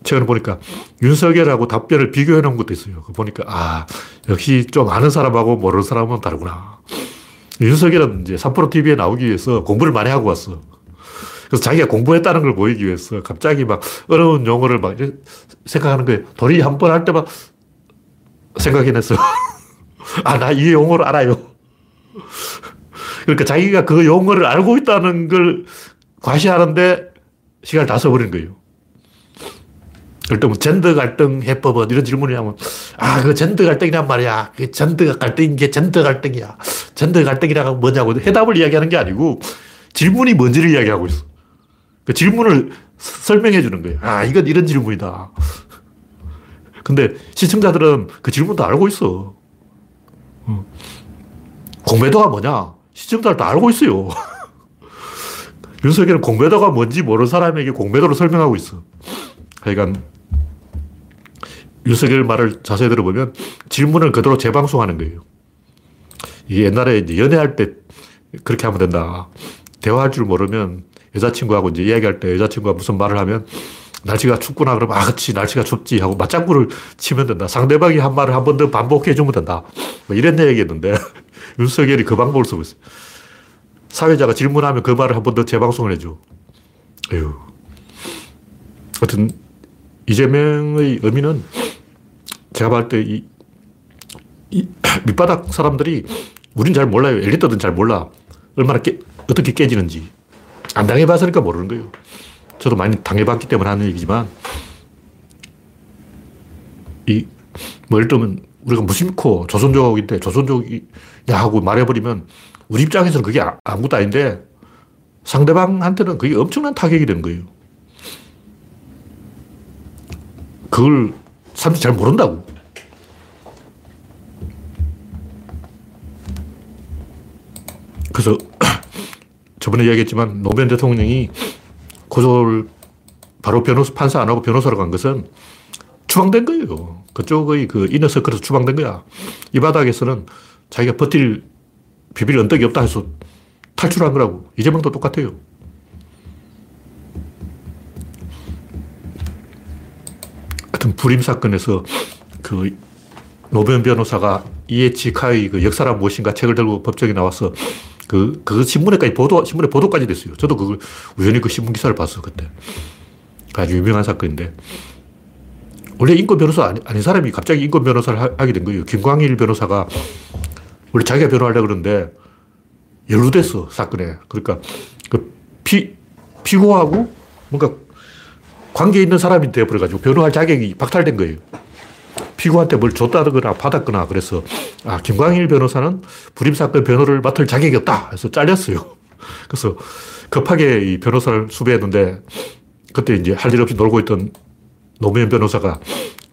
최근에 보니까 윤석열하고 답변을 비교해 놓은 것도 있어요. 보니까 아 역시 좀 아는 사람하고 모르는 사람은 다르구나. 윤석열은 이제 3프로 TV에 나오기 위해서 공부를 많이 하고 왔어. 그래서 자기가 공부했다는 걸 보이기 위해서 갑자기 막 어려운 용어를 막 생각하는 거예요. 돌이 한 번 할 때만 생각해냈어. (laughs) 아, 나 이 용어를 알아요. 그러니까 자기가 그 용어를 알고 있다는 걸 과시하는데 시간을 다 써버린 거예요. 그럴 때뭐 젠더 갈등 해법은 이런 질문을 하면 아, 그 젠더 갈등이란 말이야. 그 젠더 갈등인 게 젠더 갈등이야. 젠더 갈등이라고 뭐냐고 해답을 이야기하는 게 아니고 질문이 뭔지를 이야기하고 있어. 그 질문을 설명해 주는 거예요. 아, 이건 이런 질문이다. 근데 시청자들은 그 질문도 알고 있어. 공매도가 뭐냐? 시청자들 다 알고 있어요. (laughs) 윤석열은 공매도가 뭔지 모르는 사람에게 공매도를 설명하고 있어. 하여간, 윤석열 말을 자세히 들어보면 질문을 그대로 재방송하는 거예요. 이게 옛날에 연애할 때 그렇게 하면 된다. 대화할 줄 모르면 여자친구하고 이제 이야기할 때 여자친구가 무슨 말을 하면 날씨가 춥구나 그러면 아, 그치, 날씨가 춥지 하고 맞장구를 치면 된다. 상대방이 한 말을 한 번 더 반복해 주면 된다. 뭐 이런 얘기였는데 (laughs) 윤석열이 그 방법을 쓰고 있어요. 사회자가 질문하면 그 말을 한 번 더 재방송을 해줘. 에휴. 하여튼, 이재명의 의미는 제가 봤을 때 이, 이 (clears throat) 밑바닥 사람들이 우린 잘 몰라요. 엘리트들은 잘 몰라. 얼마나 깨, 어떻게 깨지는지. 안 당해봤으니까 모르는 거예요. 저도 많이 당해봤기 때문에 하는 얘기지만, 이, 뭐, 예를 들면, 우리가 무심코 조선족인데, 조선족이 야 하고 말해버리면, 우리 입장에서는 그게 아, 아무것도 아닌데, 상대방한테는 그게 엄청난 타격이 되는 거예요. 그걸 사람들이 잘 모른다고. 그래서 (clears throat) 저번에 이야기했지만 노무현 대통령이 고졸 바로 변호사, 판사 안 하고 변호사로 간 것은 추방된 거예요. 그쪽의 그 이너서클에서 추방된 거야. 이 바닥에서는 자기가 버틸 비빌 언덕이 없다 해서 탈출한 거라고. 이재명도 똑같아요. 같은 불임 사건에서 그 노변 변호사가 이에치카의 그 역사란 무엇인가 책을 들고 법정에 나와서 그, 그 신문에까지 보도, 신문에 보도까지 됐어요. 저도 그걸 우연히 그 신문 기사를 봤어, 그때. 아주 유명한 사건인데. 원래 인권 변호사 아니, 아닌 사람이 갑자기 인권 변호사를 하, 게된 거예요. 김광일 변호사가 원래 자기가 변호하려고 그러는데 연루됐어, 사건에. 그러니까 그 피, 피고하고 뭔가 관계 있는 사람이 되어버려가지고 변호할 자격이 박탈된 거예요. 피고한테 뭘 줬다거나 받았거나 그래서 아, 김광일 변호사는 불임사건 변호를 맡을 자격이 없다 해서 잘렸어요. (laughs) 그래서 급하게 이 변호사를 수배했는데 그때 이제 할 일 없이 놀고 있던 노무현 변호사가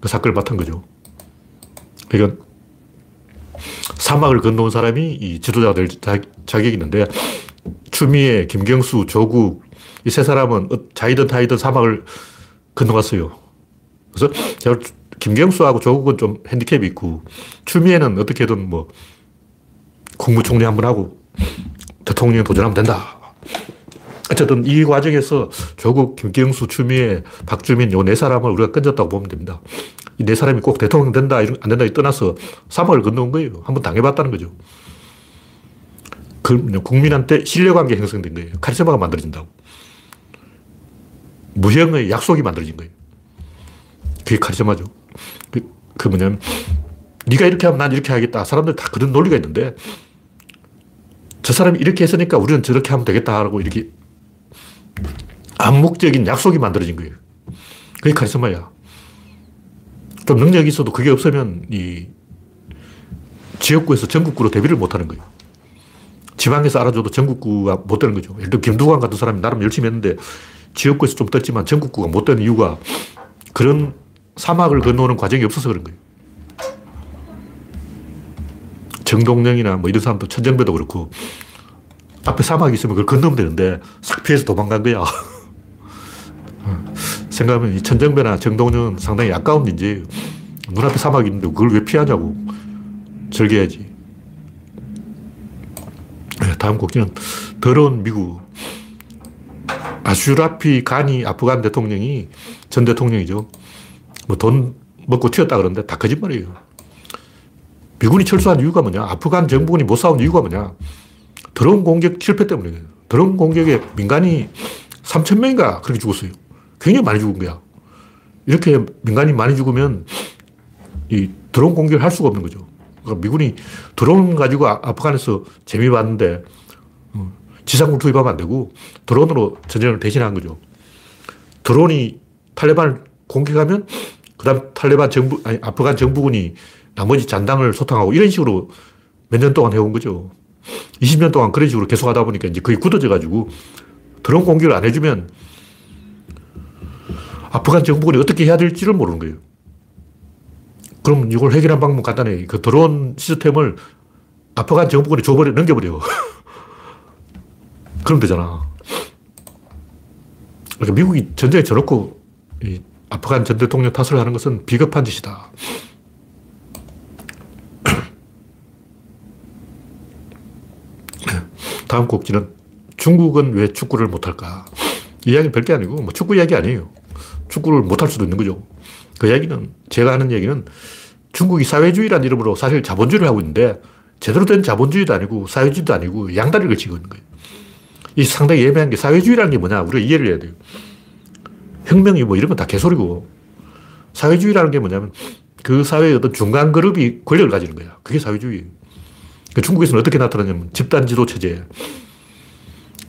그 사건을 맡은 거죠. 그러니까 사막을 건너온 사람이 이 지도자가 될 자 격이 있는데 추미애, 김경수, 조국 이 세 사람은 자이든 타이든 사막을 건너갔어요. 그래서 제가 김경수하고 조국은 좀 핸디캡이 있고 추미애는 어떻게든 뭐 국무총리 한 번 하고 대통령 도전하면 된다. 어쨌든 이 과정에서 조국, 김경수, 추미애, 박주민 요 네 사람을 우리가 건졌다고 보면 됩니다. 이 네 사람이 꼭 대통령 된다, 안 된다 떠나서 사막을 건너온 거예요. 한번 당해봤다는 거죠. 그 국민한테 신뢰관계 형성된 거예요. 카리스마가 만들어진다고. 무형의 약속이 만들어진 거예요. 그게 카리스마죠. 그, 그 뭐냐면, 네가 이렇게 하면 난 이렇게 하겠다. 사람들 다 그런 논리가 있는데, 저 사람이 이렇게 했으니까 우리는 저렇게 하면 되겠다 하고 이렇게 암묵적인 약속이 만들어진 거예요. 그게 카리스마야. 좀 능력이 있어도 그게 없으면 이 지역구에서 전국구로 데뷔를 못 하는 거예요. 지방에서 알아줘도 전국구가 못 되는 거죠. 예를 들어 김두관 같은 사람이 나름 열심히 했는데 지역구에서 좀 떴지만 전국구가 못 되는 이유가 그런 사막을 건너오는 과정이 없어서 그런 거예요. 정동영이나 뭐 이런 사람도 천정배도 그렇고 앞에 사막이 있으면 그걸 건너면 되는데 싹 피해서 도망간 거야. (laughs) 생각하면 이 천정배나 정동영은 상당히 아까운 인재 눈앞에 사막이 있는데 그걸 왜 피하냐고. 즐겨야지. 네, 다음 곡지는 더러운 미국. 아슈라피 가니 아프간 대통령이 전 대통령이죠. 뭐 돈 먹고 튀었다 그러는데 다 거짓말이에요. 미군이 철수한 이유가 뭐냐? 아프간 정부군이 못 싸운 이유가 뭐냐? 드론 공격 실패 때문이에요. 드론 공격에 민간이 3천 명인가 그렇게 죽었어요. 굉장히 많이 죽은 거야. 이렇게 민간이 많이 죽으면 이 드론 공격을 할 수가 없는 거죠. 그러니까 미군이 드론 가지고 아, 아프간에서 재미 봤는데 어, 지상군 투입하면 안 되고 드론으로 전쟁을 대신한 거죠. 드론이 탈레반을 공격하면 그다음 탈레반 정부 아니 아프간 정부군이 나머지 잔당을 소탕하고 이런 식으로 몇 년 동안 해온 거죠. 20년 동안 그런 식으로 계속 하다 보니까 이제 거의 굳어져 가지고 드론 공격을 안 해주면 아프간 정부군이 어떻게 해야 될지를 모르는 거예요. 그럼 이걸 해결한 방법 간단해. 그 드론 시스템을 아프간 정부군이 줘버려, 넘겨버려. (laughs) 그럼 되잖아. 그러니까 미국이 전쟁에 저놓고 아프간 전 대통령 탓을 하는 것은 비겁한 짓이다. (clears throat) 다음 곡지는 중국은 왜 축구를 못할까? 이 이야기는 별게 아니고 뭐 축구 이야기 아니에요. 축구를 못할 수도 있는 거죠. 그 이야기는 제가 하는 얘기는 중국이 사회주의라는 이름으로 사실 자본주의를 하고 있는데 제대로 된 자본주의도 아니고 사회주의도 아니고 양다리를 걸치고 있는 거예요. 이 상당히 예매한 게 사회주의라는 게 뭐냐 우리가 이해를 해야 돼요. 혁명이 뭐 이런 건 다 개소리고 사회주의라는 게 뭐냐면 그 사회의 어떤 중간 그룹이 권력을 가지는 거야. 그게 사회주의예요. 그 중국에서는 어떻게 나타나냐면 집단 지도 체제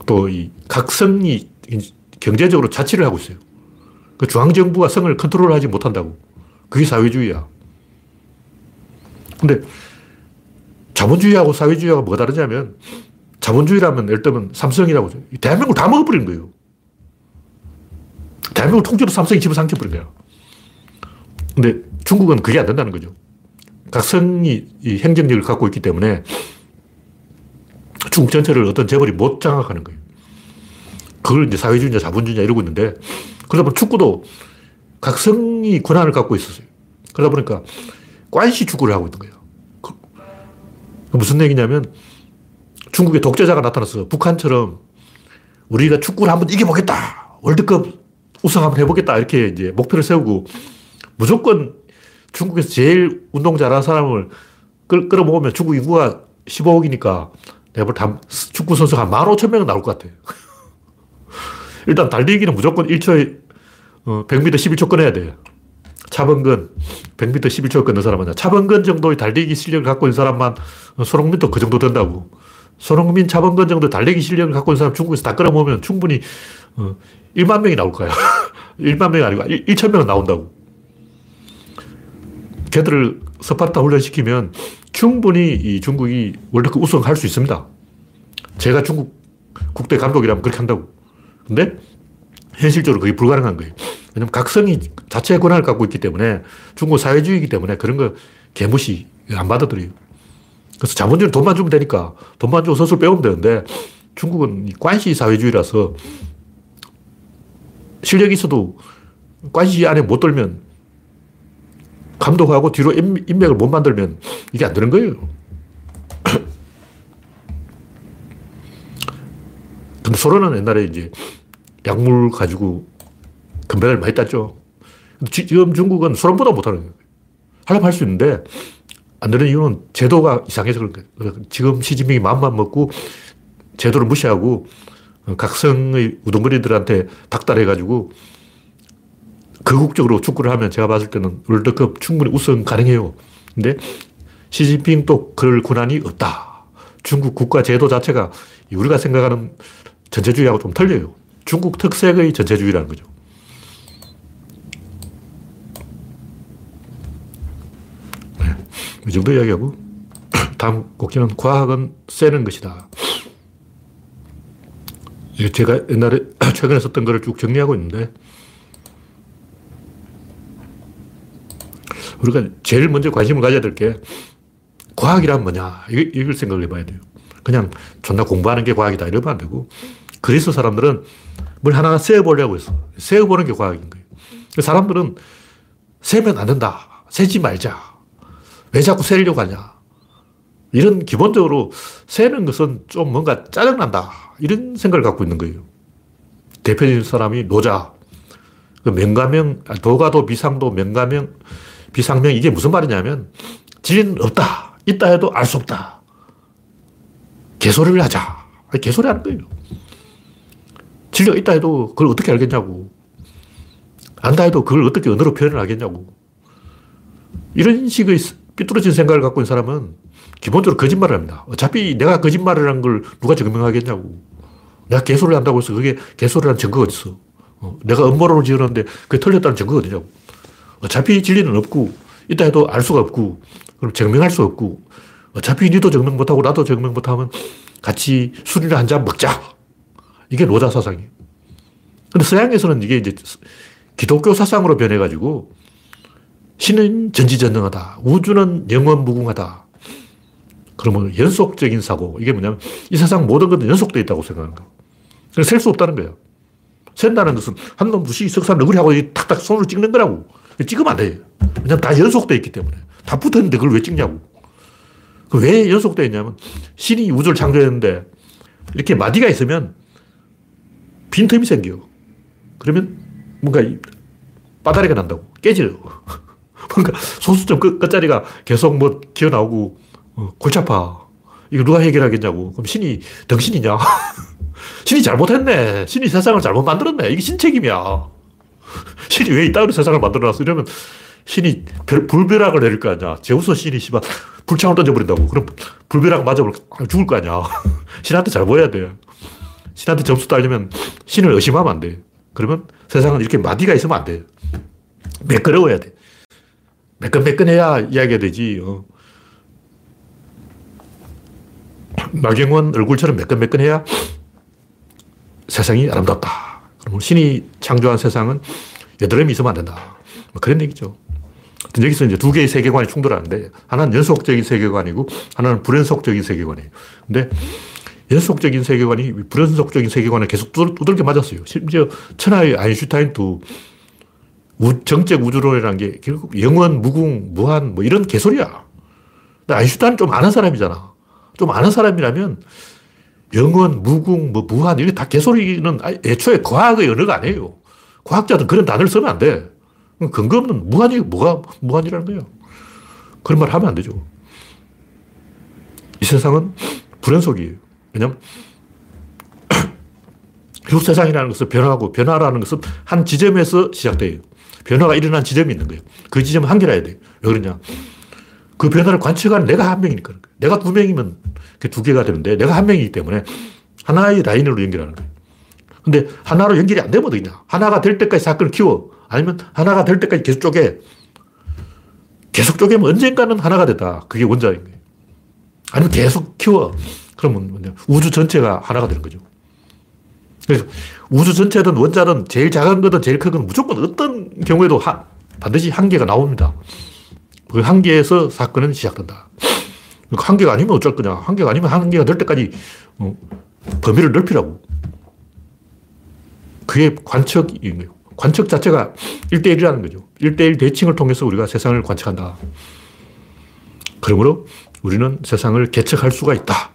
또 이 각 성이 경제적으로 자치를 하고 있어요. 그 중앙정부가 성을 컨트롤하지 못한다고. 그게 사회주의야. 근데 자본주의하고 사회주의하고 뭐가 다르냐면 자본주의라면 예를 들면 삼성이라고 대한민국을 다 먹어버리는 거예요. 대한민국 통째로 삼성이 집어삼켜버린 거야. 근데 중국은 그게 안 된다는 거죠. 각 성이 행정력을 갖고 있기 때문에 중국 전체를 어떤 재벌이 못 장악하는 거예요. 그걸 이제 사회주의냐 자본주의냐 이러고 있는데 그러다 보면 축구도 각성이 권한을 갖고 있었어요. 그러다 보니까 관시 축구를 하고 있는 거예요. 그, 무슨 얘기냐면 중국에 독재자가 나타났어. 북한처럼 우리가 축구를 한번 이겨보겠다. 월드컵 우승 한번 해보겠다. 이렇게 이제 목표를 세우고 무조건 중국에서 제일 운동 잘하는 사람을 끌, 끌어모으면 중국 인구가 15억이니까 내가 볼때 축구 선수가 한 15,000명은 나올 것 같아. (laughs) 일단 달리기는 무조건 1초에 100m 11초 끊어야 돼. 차범근 100m 11초 끊는 사람은 차범근 정도의 달리기 실력을 갖고 있는 사람만 손흥민도 그 정도 된다고. 손흥민, 차범근 정도 달리기 실력을 갖고 있는 사람 중국에서 다 끌어모으면 충분히 1만 어, 명이 나올 거야. 1만 (laughs) 명이 아니고 1, 1천 명은 나온다고. 걔들을 스파르타 훈련시키면 충분히 이 중국이 월드컵 우승할 수 있습니다. 제가 중국 국대 감독이라면 그렇게 한다고. 근데 현실적으로 그게 불가능한 거예요. 왜냐면 각성이 자체의 권한을 갖고 있기 때문에 중국 사회주의이기 때문에 그런 거 개무시 안 받아들여요. 그래서 자본주의는 돈만 주면 되니까 돈만 주고 서술 배우면 되는데 중국은 관시 사회주의라서 실력이 있어도 관시 안에 못 들면 감독하고 뒤로 인맥을 못 만들면 이게 안 되는 거예요. (clears throat) 근데 소련은 옛날에 이제 약물 가지고 금메달 많이 땄죠. 지금 중국은 소련보다 못하는 거예요. 하려면 할 수 있는데 안 되는 이유는 제도가 이상해서 그런 거예요. 지금 시진핑이 마음만 먹고 제도를 무시하고 각성의 우동머리들한테 닥달해가지고 거국적으로 축구를 하면 제가 봤을 때는 월드컵 충분히 우승 가능해요. 근데 시진핑도 그럴 권한이 없다. 중국 국가 제도 자체가 우리가 생각하는 전체주의하고 좀 틀려요. 중국 특색의 전체주의라는 거죠. 네. 이 정도 이야기하고 (clears throat) 다음 곡지는 과학은 쎄는 것이다. 제가 옛날에 (clears throat) 최근에 썼던 거를 쭉 정리하고 있는데 우리가 제일 먼저 관심을 가져야 될 게 과학이란 뭐냐 이걸 생각을 해봐야 돼요. 그냥 존나 공부하는 게 과학이다 이러면 안 되고 그리스 사람들은 뭘 하나 세어보려고 했어. 세어보는 게 과학인 거예요. 사람들은 세면 안 된다. 세지 말자. 왜 자꾸 세려고 하냐. 이런 기본적으로 세는 것은 좀 뭔가 짜증난다. 이런 생각을 갖고 있는 거예요. 대표적인 사람이 노자. 그 명가명, 도가도 비상도 명가명, 비상명 이게 무슨 말이냐면 진리는 없다. 있다 해도 알 수 없다. 개소리를 하자. 개소리 하는 거예요. 진리가 있다 해도 그걸 어떻게 알겠냐고. 안다 해도 그걸 어떻게 언어로 표현을 하겠냐고. 이런 식의 삐뚤어진 생각을 갖고 있는 사람은 기본적으로 거짓말을 합니다. 어차피 내가 거짓말을 한 걸 누가 증명하겠냐고. 내가 개소리를 한다고 해서 그게 개소리라는 증거가 어딨어. 어, 내가 음모론을 지어놨는데 그게 틀렸다는 증거가 어디냐고. 어차피 진리는 없고, 있다 해도 알 수가 없고, 그럼 증명할 수 없고, 어차피 니도 증명 못하고 나도 증명 못하면 같이 술이나 한 잔 먹자. 이게 노자 사상이에요. 근데 서양에서는 이게 이제 기독교 사상으로 변해가지고 신은 전지전능하다. 우주는 영원무궁하다. 그러면 연속적인 사고. 이게 뭐냐면 이 세상 모든 것은 연속되어 있다고 생각하는 거예요. 셀수 없다는 거예요. 샌다는 것은 한놈 무시 석산 너구리하고 탁탁 손으로 찍는 거라고. 찍으면 안 돼. 왜냐면 다 연속되어 있기 때문에. 다 붙어 있는데 그걸 왜 찍냐고. 왜 연속되어 있냐면 신이 우주를 창조했는데 이렇게 마디가 있으면 빈틈이 생겨. 그러면 뭔가 빠다리가 난다고. 깨져요. 뭔가 소수점 끝, 끝자리가 계속 뭐 기어 나오고 어, 골치 아파. 이거 누가 해결하겠냐고. 그럼 신이 덩신이냐? (laughs) 신이 잘못했네. 신이 세상을 잘못 만들었네. 이게 신 책임이야. 신이 왜 이따위로 세상을 만들어놨어? 이러면 신이 별, 불벼락을 내릴 거 아니야. 제우스 신이 씨발 불창을 던져버린다고. 그럼 불벼락 맞아볼 죽을 거 아니야. (laughs) 신한테 잘 보여야 돼. 신한테 점수 따려면 신을 의심하면 안 돼. 그러면 세상은 이렇게 마디가 있으면 안 돼. 매끄러워야 돼. 매끈매끈해야 이야기가 되지. 어. 나경원 얼굴처럼 매끈매끈해야 세상이 아름답다. 그럼 신이 창조한 세상은 여드름이 있으면 안 된다. 뭐 그런 얘기죠. 여기서 이제 두 개의 세계관이 충돌하는데 하나는 연속적인 세계관이고 하나는 불연속적인 세계관이에요. 근데 연속적인 세계관이 불연속적인 세계관을 계속 두들겨 맞았어요. 심지어 천하의 아인슈타인도 정적 우주론이라는 게 결국 영원, 무궁, 무한 뭐 이런 개소리야. 아인슈타인은 좀 아는 사람이잖아. 좀 아는 사람이라면 영원, 무궁, 뭐 무한 이게 다 개소리는 애초에 과학의 언어가 아니에요. 과학자들 그런 단어를 쓰면 안 돼. 근거 없는 무한이 뭐가 무한이라는 거예요. 그런 말 하면 안 되죠. 이 세상은 불연 속이에요. 왜냐면 (clears throat) 육 세상이라는 것은 변화고 변화라는 것은 한 지점에서 시작돼요. 변화가 일어난 지점이 있는 거예요. 그 지점은 한계라야 돼요. 왜 그러냐. 그 변화를 관측하는 내가 한 명이니까. 내가 두 명이면 두 개가 되는데 내가 한 명이기 때문에 하나의 라인으로 연결하는 거예요. 근데 하나로 연결이 안 되면 어떠냐. 하나가 될 때까지 사건을 키워. 아니면 하나가 될 때까지 계속 쪼개. 계속 쪼개면 언젠가는 하나가 됐다. 그게 원자인 거예요. 아니면 계속 키워. 그러면. 우주 전체가 하나가 되는 거죠. 그래서 우주 전체든 원자든 제일 작은 거든 제일 큰건 무조건 어떤 경우에도 하, 반드시 한계가 나옵니다. 그 한계에서 사건은 시작된다. 그러니까 한계가 아니면 어쩔 거냐. 한계가 아니면 한계가 될 때까지 어, 범위를 넓히라고. 그게 관측인 거예요. 관측 자체가 1대1이라는 거죠. 1대1 대칭을 통해서 우리가 세상을 관측한다. 그러므로 우리는 세상을 개척할 수가 있다.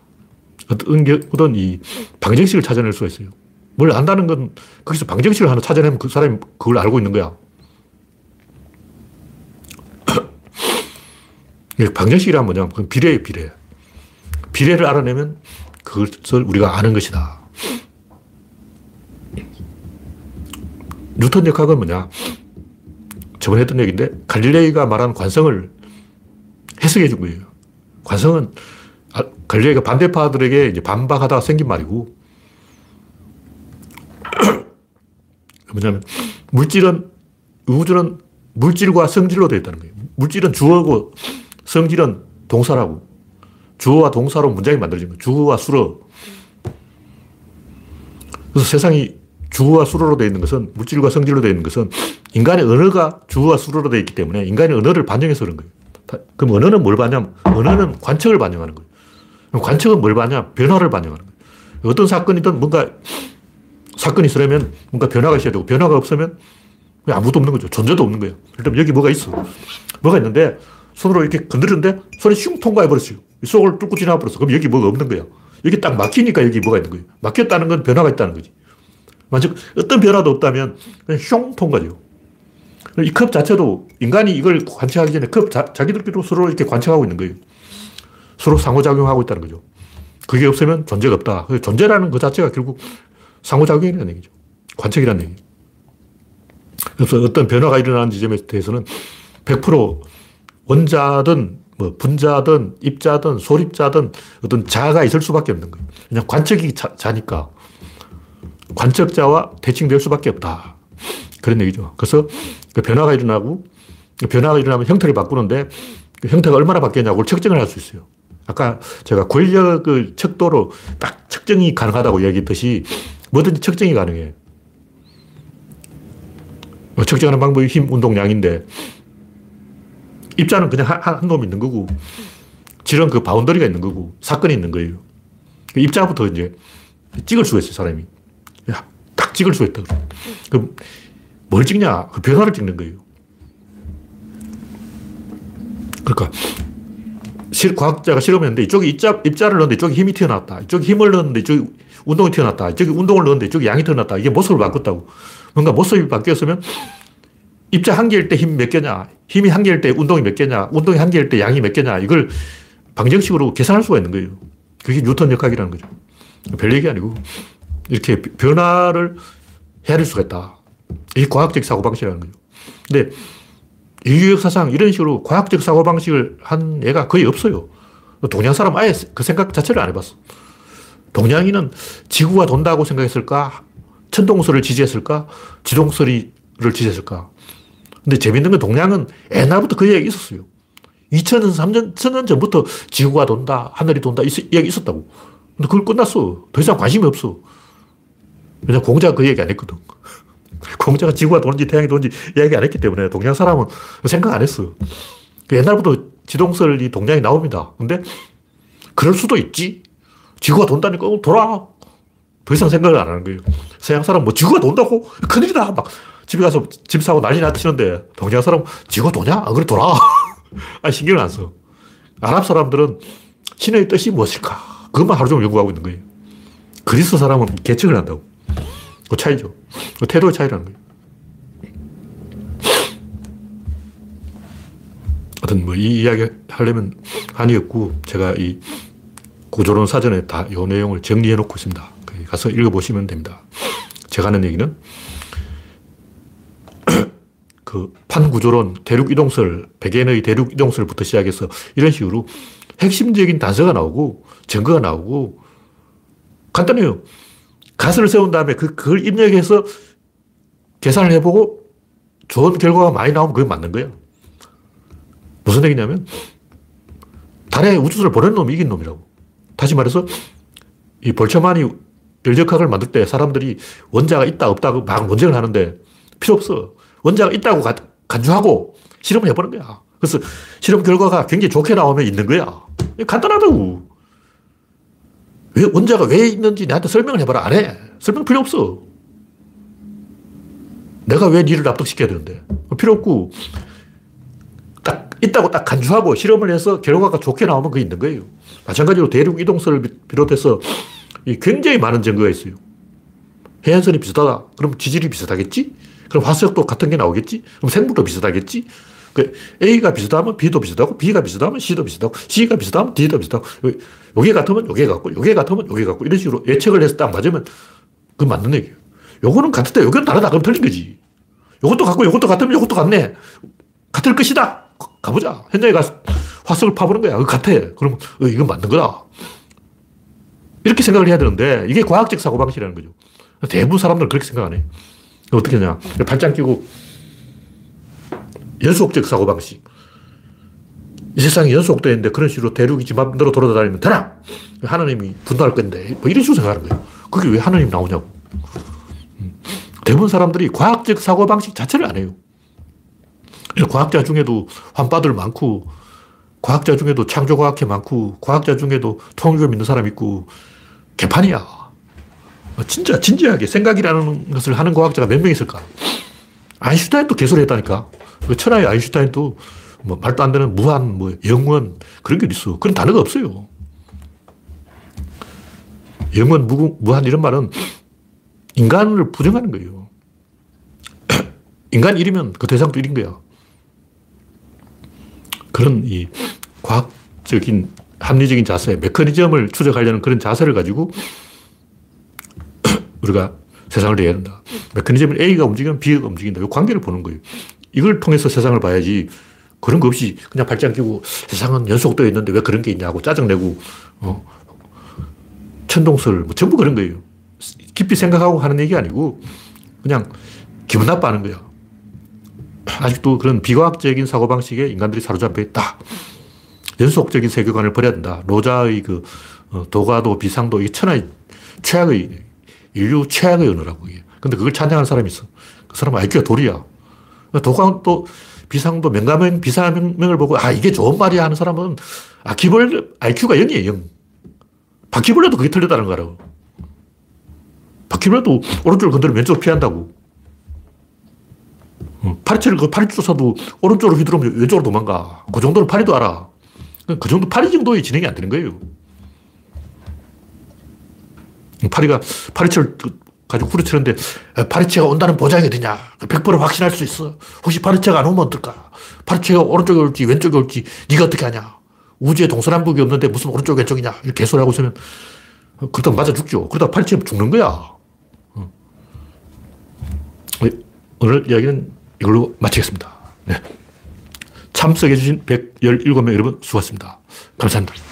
어떤, 어떤 이 방정식을 찾아낼 수가 있어요. 뭘 안다는 건 거기서 방정식을 하나 찾아내면 그 사람이 그걸 알고 있는 거야. (coughs) 방정식이란 뭐냐면 그건 비례예요, 비례. 비례를 알아내면 그것을 우리가 아는 것이다. 뉴턴 역학은 뭐냐? 저번에 했던 얘기인데, 갈릴레이가 말한 관성을 해석해 준 거예요. 관성은 아, 갈릴레이가 반대파들에게 이제 반박하다가 생긴 말이고, 뭐냐면, 물질은, 우주는 물질과 성질로 되어 있다는 거예요. 물질은 주어고, 성질은 동사라고. 주어와 동사로 문장이 만들어진 거예요. 주어와 수로. 그래서 세상이 주어와 수로로 되어 있는 것은 물질과 성질로 되어 있는 것은 인간의 언어가 주어와 수로로 되어 있기 때문에 인간의 언어를 반영해서 그런 거예요. 그럼 언어는 뭘 반영? 언어는 관측을 반영하는 거예요. 관측은 뭘 반영? 변화를 반영하는 거예요. 어떤 사건이든 뭔가 사건이 있으려면 뭔가 변화가 있어야 되고 변화가 없으면 아무것도 없는 거죠. 존재도 없는 거예요. 일단 여기 뭐가 있어. 뭐가 있는데 손으로 이렇게 건드렸는데 손이 슝 통과해 버렸어요. 속을 뚫고 지나가 버렸어. 그럼 여기 뭐가 없는 거야. 여기 딱 막히니까 여기 뭐가 있는 거예요. 막혔다는 건 변화가 있다는 거지. 만약 어떤 변화도 없다면 그냥 슝 통과죠. 이 컵 자체도 인간이 이걸 관측하기 전에 컵 자, 자기들끼리 서로 이렇게 관측하고 있는 거예요. 서로 상호작용하고 있다는 거죠. 그게 없으면 존재가 없다. 존재라는 것 자체가 결국 상호작용이라는 얘기죠. 관측이라는 얘기. 그래서 어떤 변화가 일어나는 지점에 대해서는 100% 원자든 뭐 분자든 입자든 소립자든 어떤 자가 있을 수밖에 없는 거예요. 그냥 관측이 자, 자니까. 관측자와 대칭될 수밖에 없다. 그런 얘기죠. 그래서 그 변화가 일어나고 그 변화가 일어나면 형태를 바꾸는데 그 형태가 얼마나 바뀌었냐고 측정을 할 수 있어요. 아까 제가 권력의 척도로 딱 측정이 가능하다고 얘기했듯이 뭐든지 측정이 가능해. 뭐 측정하는 방법이 힘, 운동량인데 입자는 그냥 한, 한 놈이 있는 거고 질은 그 바운더리가 있는 거고 사건이 있는 거예요. 그 입자부터 이제 찍을 수가 있어요, 사람이. 딱 찍을 수 있다. 그럼 뭘 찍냐? 그 변화를 찍는 거예요. 그러니까 실, 과학자가 실험했는데 이쪽에 입자, 입자를 넣었는데 이쪽에 힘이 튀어나왔다. 이쪽에 힘을 넣었는데 이쪽에 운동이 튀어나왔다. 이쪽에 운동을 넣었는데 이쪽에 양이 튀어나왔다. 이게 모습을 바꿨다고. 뭔가 모습이 바뀌었으면 입자 한 개일 때 힘 몇 개냐, 힘이 한 개일 때 운동이 몇 개냐, 운동이 한 개일 때 양이 몇 개냐, 이걸 방정식으로 계산할 수가 있는 거예요. 그게 뉴턴 역학이라는 거죠. 별 얘기 아니고. 이렇게 변화를 헤아릴 수가 있다. 이게 과학적 사고방식이라는 거죠. 근데 인류 역사상 이런 식으로 과학적 사고방식을 한 애가 거의 없어요. 동양 사람 아예 그 생각 자체를 안 해봤어. 동양인은 지구가 돈다고 생각했을까? 천동설을 지지했을까? 지동설을 지지했을까? 근데 재밌는 건 동양은 옛날부터 그 얘기 있었어요. 2000년, 3년, 1000년 전부터 지구가 돈다, 하늘이 돈다, 이 얘기 있었다고. 근데 그걸 끝났어. 더 이상 관심이 없어. 왜냐 공자가 그 얘기 안 했거든. (laughs) 공자가 지구가 도는지 태양이 도는지 이야기 안 했기 때문에 동양 사람은 생각 안 했어. 그 옛날부터 지동설이 동양이 나옵니다. 근데 그럴 수도 있지. 지구가 돈다니까, 어, 돌아. 더 이상 생각을 안 하는 거예요. 서양 사람 뭐 지구가 돈다고? 큰일이다. 막 집에 가서 짐 싸고 난리 나치는데 동양 사람 지구가 도냐? 아, 그래, 돌아. (laughs) 아, 신경을 안 써. 아랍 사람들은 신의 뜻이 무엇일까? 그것만 하루 종일 연구하고 있는 거예요. 그리스 사람은 계측을 한다고. 그 차이죠. 그 태도의 차이라는 거예요. 하여튼 뭐 이 이야기 하려면 한이 없고 제가 이 구조론 사전에 다 이 내용을 정리해 놓고 있습니다. 가서 읽어보시면 됩니다. 제가 하는 얘기는 (clears throat) 그 판구조론, 대륙이동설, 백엔의 대륙이동설부터 시작해서 이런 식으로 핵심적인 단서가 나오고 증거가 나오고 간단해요. 가설을 세운 다음에 그, 그걸 입력해서 계산을 해보고 좋은 결과가 많이 나오면 그게 맞는 거예요. 무슨 얘기냐면 달에 우주선을 보낸 놈이 이긴 놈이라고. 다시 말해서 이 볼체만이 열역학을 만들 때 사람들이 원자가 있다 없다고 막 논쟁을 하는데 필요 없어. 원자가 있다고 가, 간주하고 실험을 해보는 거야. 그래서 실험 결과가 굉장히 좋게 나오면 있는 거야. 간단하다고. 왜, 원자가 왜 있는지 나한테 설명을 해봐라. 안 해. 설명 필요 없어. 내가 왜 니를 납득시켜야 되는데. 필요 없고, 딱 있다고 딱 간주하고 실험을 해서 결과가 좋게 나오면 그게 있는 거예요. 마찬가지로 대륙 이동설을 비롯해서 굉장히 많은 증거가 있어요. 해안선이 비슷하다. 그럼 지질이 비슷하겠지? 그럼 화석도 같은 게 나오겠지? 그럼 생물도 비슷하겠지? 그 A가 비슷하면 B도 비슷하고, B가 비슷하면 C도 비슷하고, C가 비슷하면 D도 비슷하고, 요게 같으면 요게 같고, 요게 같으면 요게 같고, 이런 식으로 예측을 해서 딱 맞으면 그 맞는 얘기예요. 요거는 같은데 요건 다르다. 그럼 틀린 거지. 요것도 같고 요것도 같으면 요것도 같네. 같을 것이다. 가보자. 현장에 가서 화석을 파보는 거야. 같아. 그러면 어, 이건 맞는 거다. 이렇게 생각을 해야 되는데 이게 과학적 사고방식이라는 거죠. 대부분 사람들은 그렇게 생각 안 해. 어떻게 하냐. 발장 끼고 연속적 사고방식. 이 세상이 연속되어 있는데 그런 식으로 대륙이 지 맘대로 돌아다니면 되나? 하나님이 분노할 건데. 뭐 이런 식으로 생각하는 거예요. 그게 왜 하나님 나오냐고. 음. 대부분 사람들이 과학적 사고방식 자체를 안 해요. 과학자 중에도 환빠들 많고, 과학자 중에도 창조과학회 많고, 과학자 중에도 통일을 믿는 사람 있고, 개판이야. 진짜 진지하게 생각이라는 것을 하는 과학자가 몇 명 있을까? 아인슈타인도 개소리 했다니까. 그 천하의 아인슈타인도 뭐 말도 안 되는 무한, 뭐 영원 그런 게 있어. 그런 단어가 없어요. 영원, 무, 무한 이런 말은 인간을 부정하는 거예요. (clears throat) 인간 1이면 그 대상도 1인 거야. 그런 이 과학적인 합리적인 자세, 메커니즘을 추적하려는 그런 자세를 가지고 (clears throat) 우리가 세상을 이해야 된다. 메커니즘을 A가 움직이면 B가 움직인다. 이 관계를 보는 거예요. 이걸 통해서 세상을 봐야지 그런 거 없이 그냥 발장 끼고 세상은 연속되어 있는데 왜 그런 게 있냐고 짜증내고, 어, 천동설, 뭐 전부 그런 거예요. 깊이 생각하고 하는 얘기 아니고 그냥 기분 나빠하는 거야. 아직도 그런 비과학적인 사고방식에 인간들이 사로잡혀 있다. 연속적인 세계관을 버려야 된다. 로자의 그 어, 도가도 비상도 이 천하의 최악의 인류 최악의 언어라고 이게. 근데 그걸 찬양하는 사람이 있어. 그 사람은 IQ가 돌이야. 도가도 비상도 명가명 비상명을 보고 아 이게 좋은 말이야 하는 사람은 아 기본 IQ가 0이에요 0. 바퀴벌레도 그게 틀렸다는 거라고. 바퀴벌레도 오른쪽을 건드리면 왼쪽으로 피한다고. 파리채를 그 파리 쫓아도 오른쪽으로 휘두르면 왼쪽으로 도망가. 그 정도는 파리도 알아. 그 정도 파리 정도의 진행이 안 되는 거예요. 파리가 파리채를 가지고 후려치는데 파리채가 온다는 보장이 어디냐? 100% 확신할 수 있어. 혹시 파리채가 안 오면 어떨까? 파리채가 오른쪽에 올지 왼쪽에 올지 네가 어떻게 하냐? 우주에 동서남북이 없는데 무슨 오른쪽 왼쪽이냐? 이렇게 개소리하고 있으면 그러다 맞아 죽죠. 그러다 파리채 죽는 거야. 오늘 이야기는 이걸로 마치겠습니다. 네. 참석해주신 117명 여러분 수고하셨습니다. 감사합니다.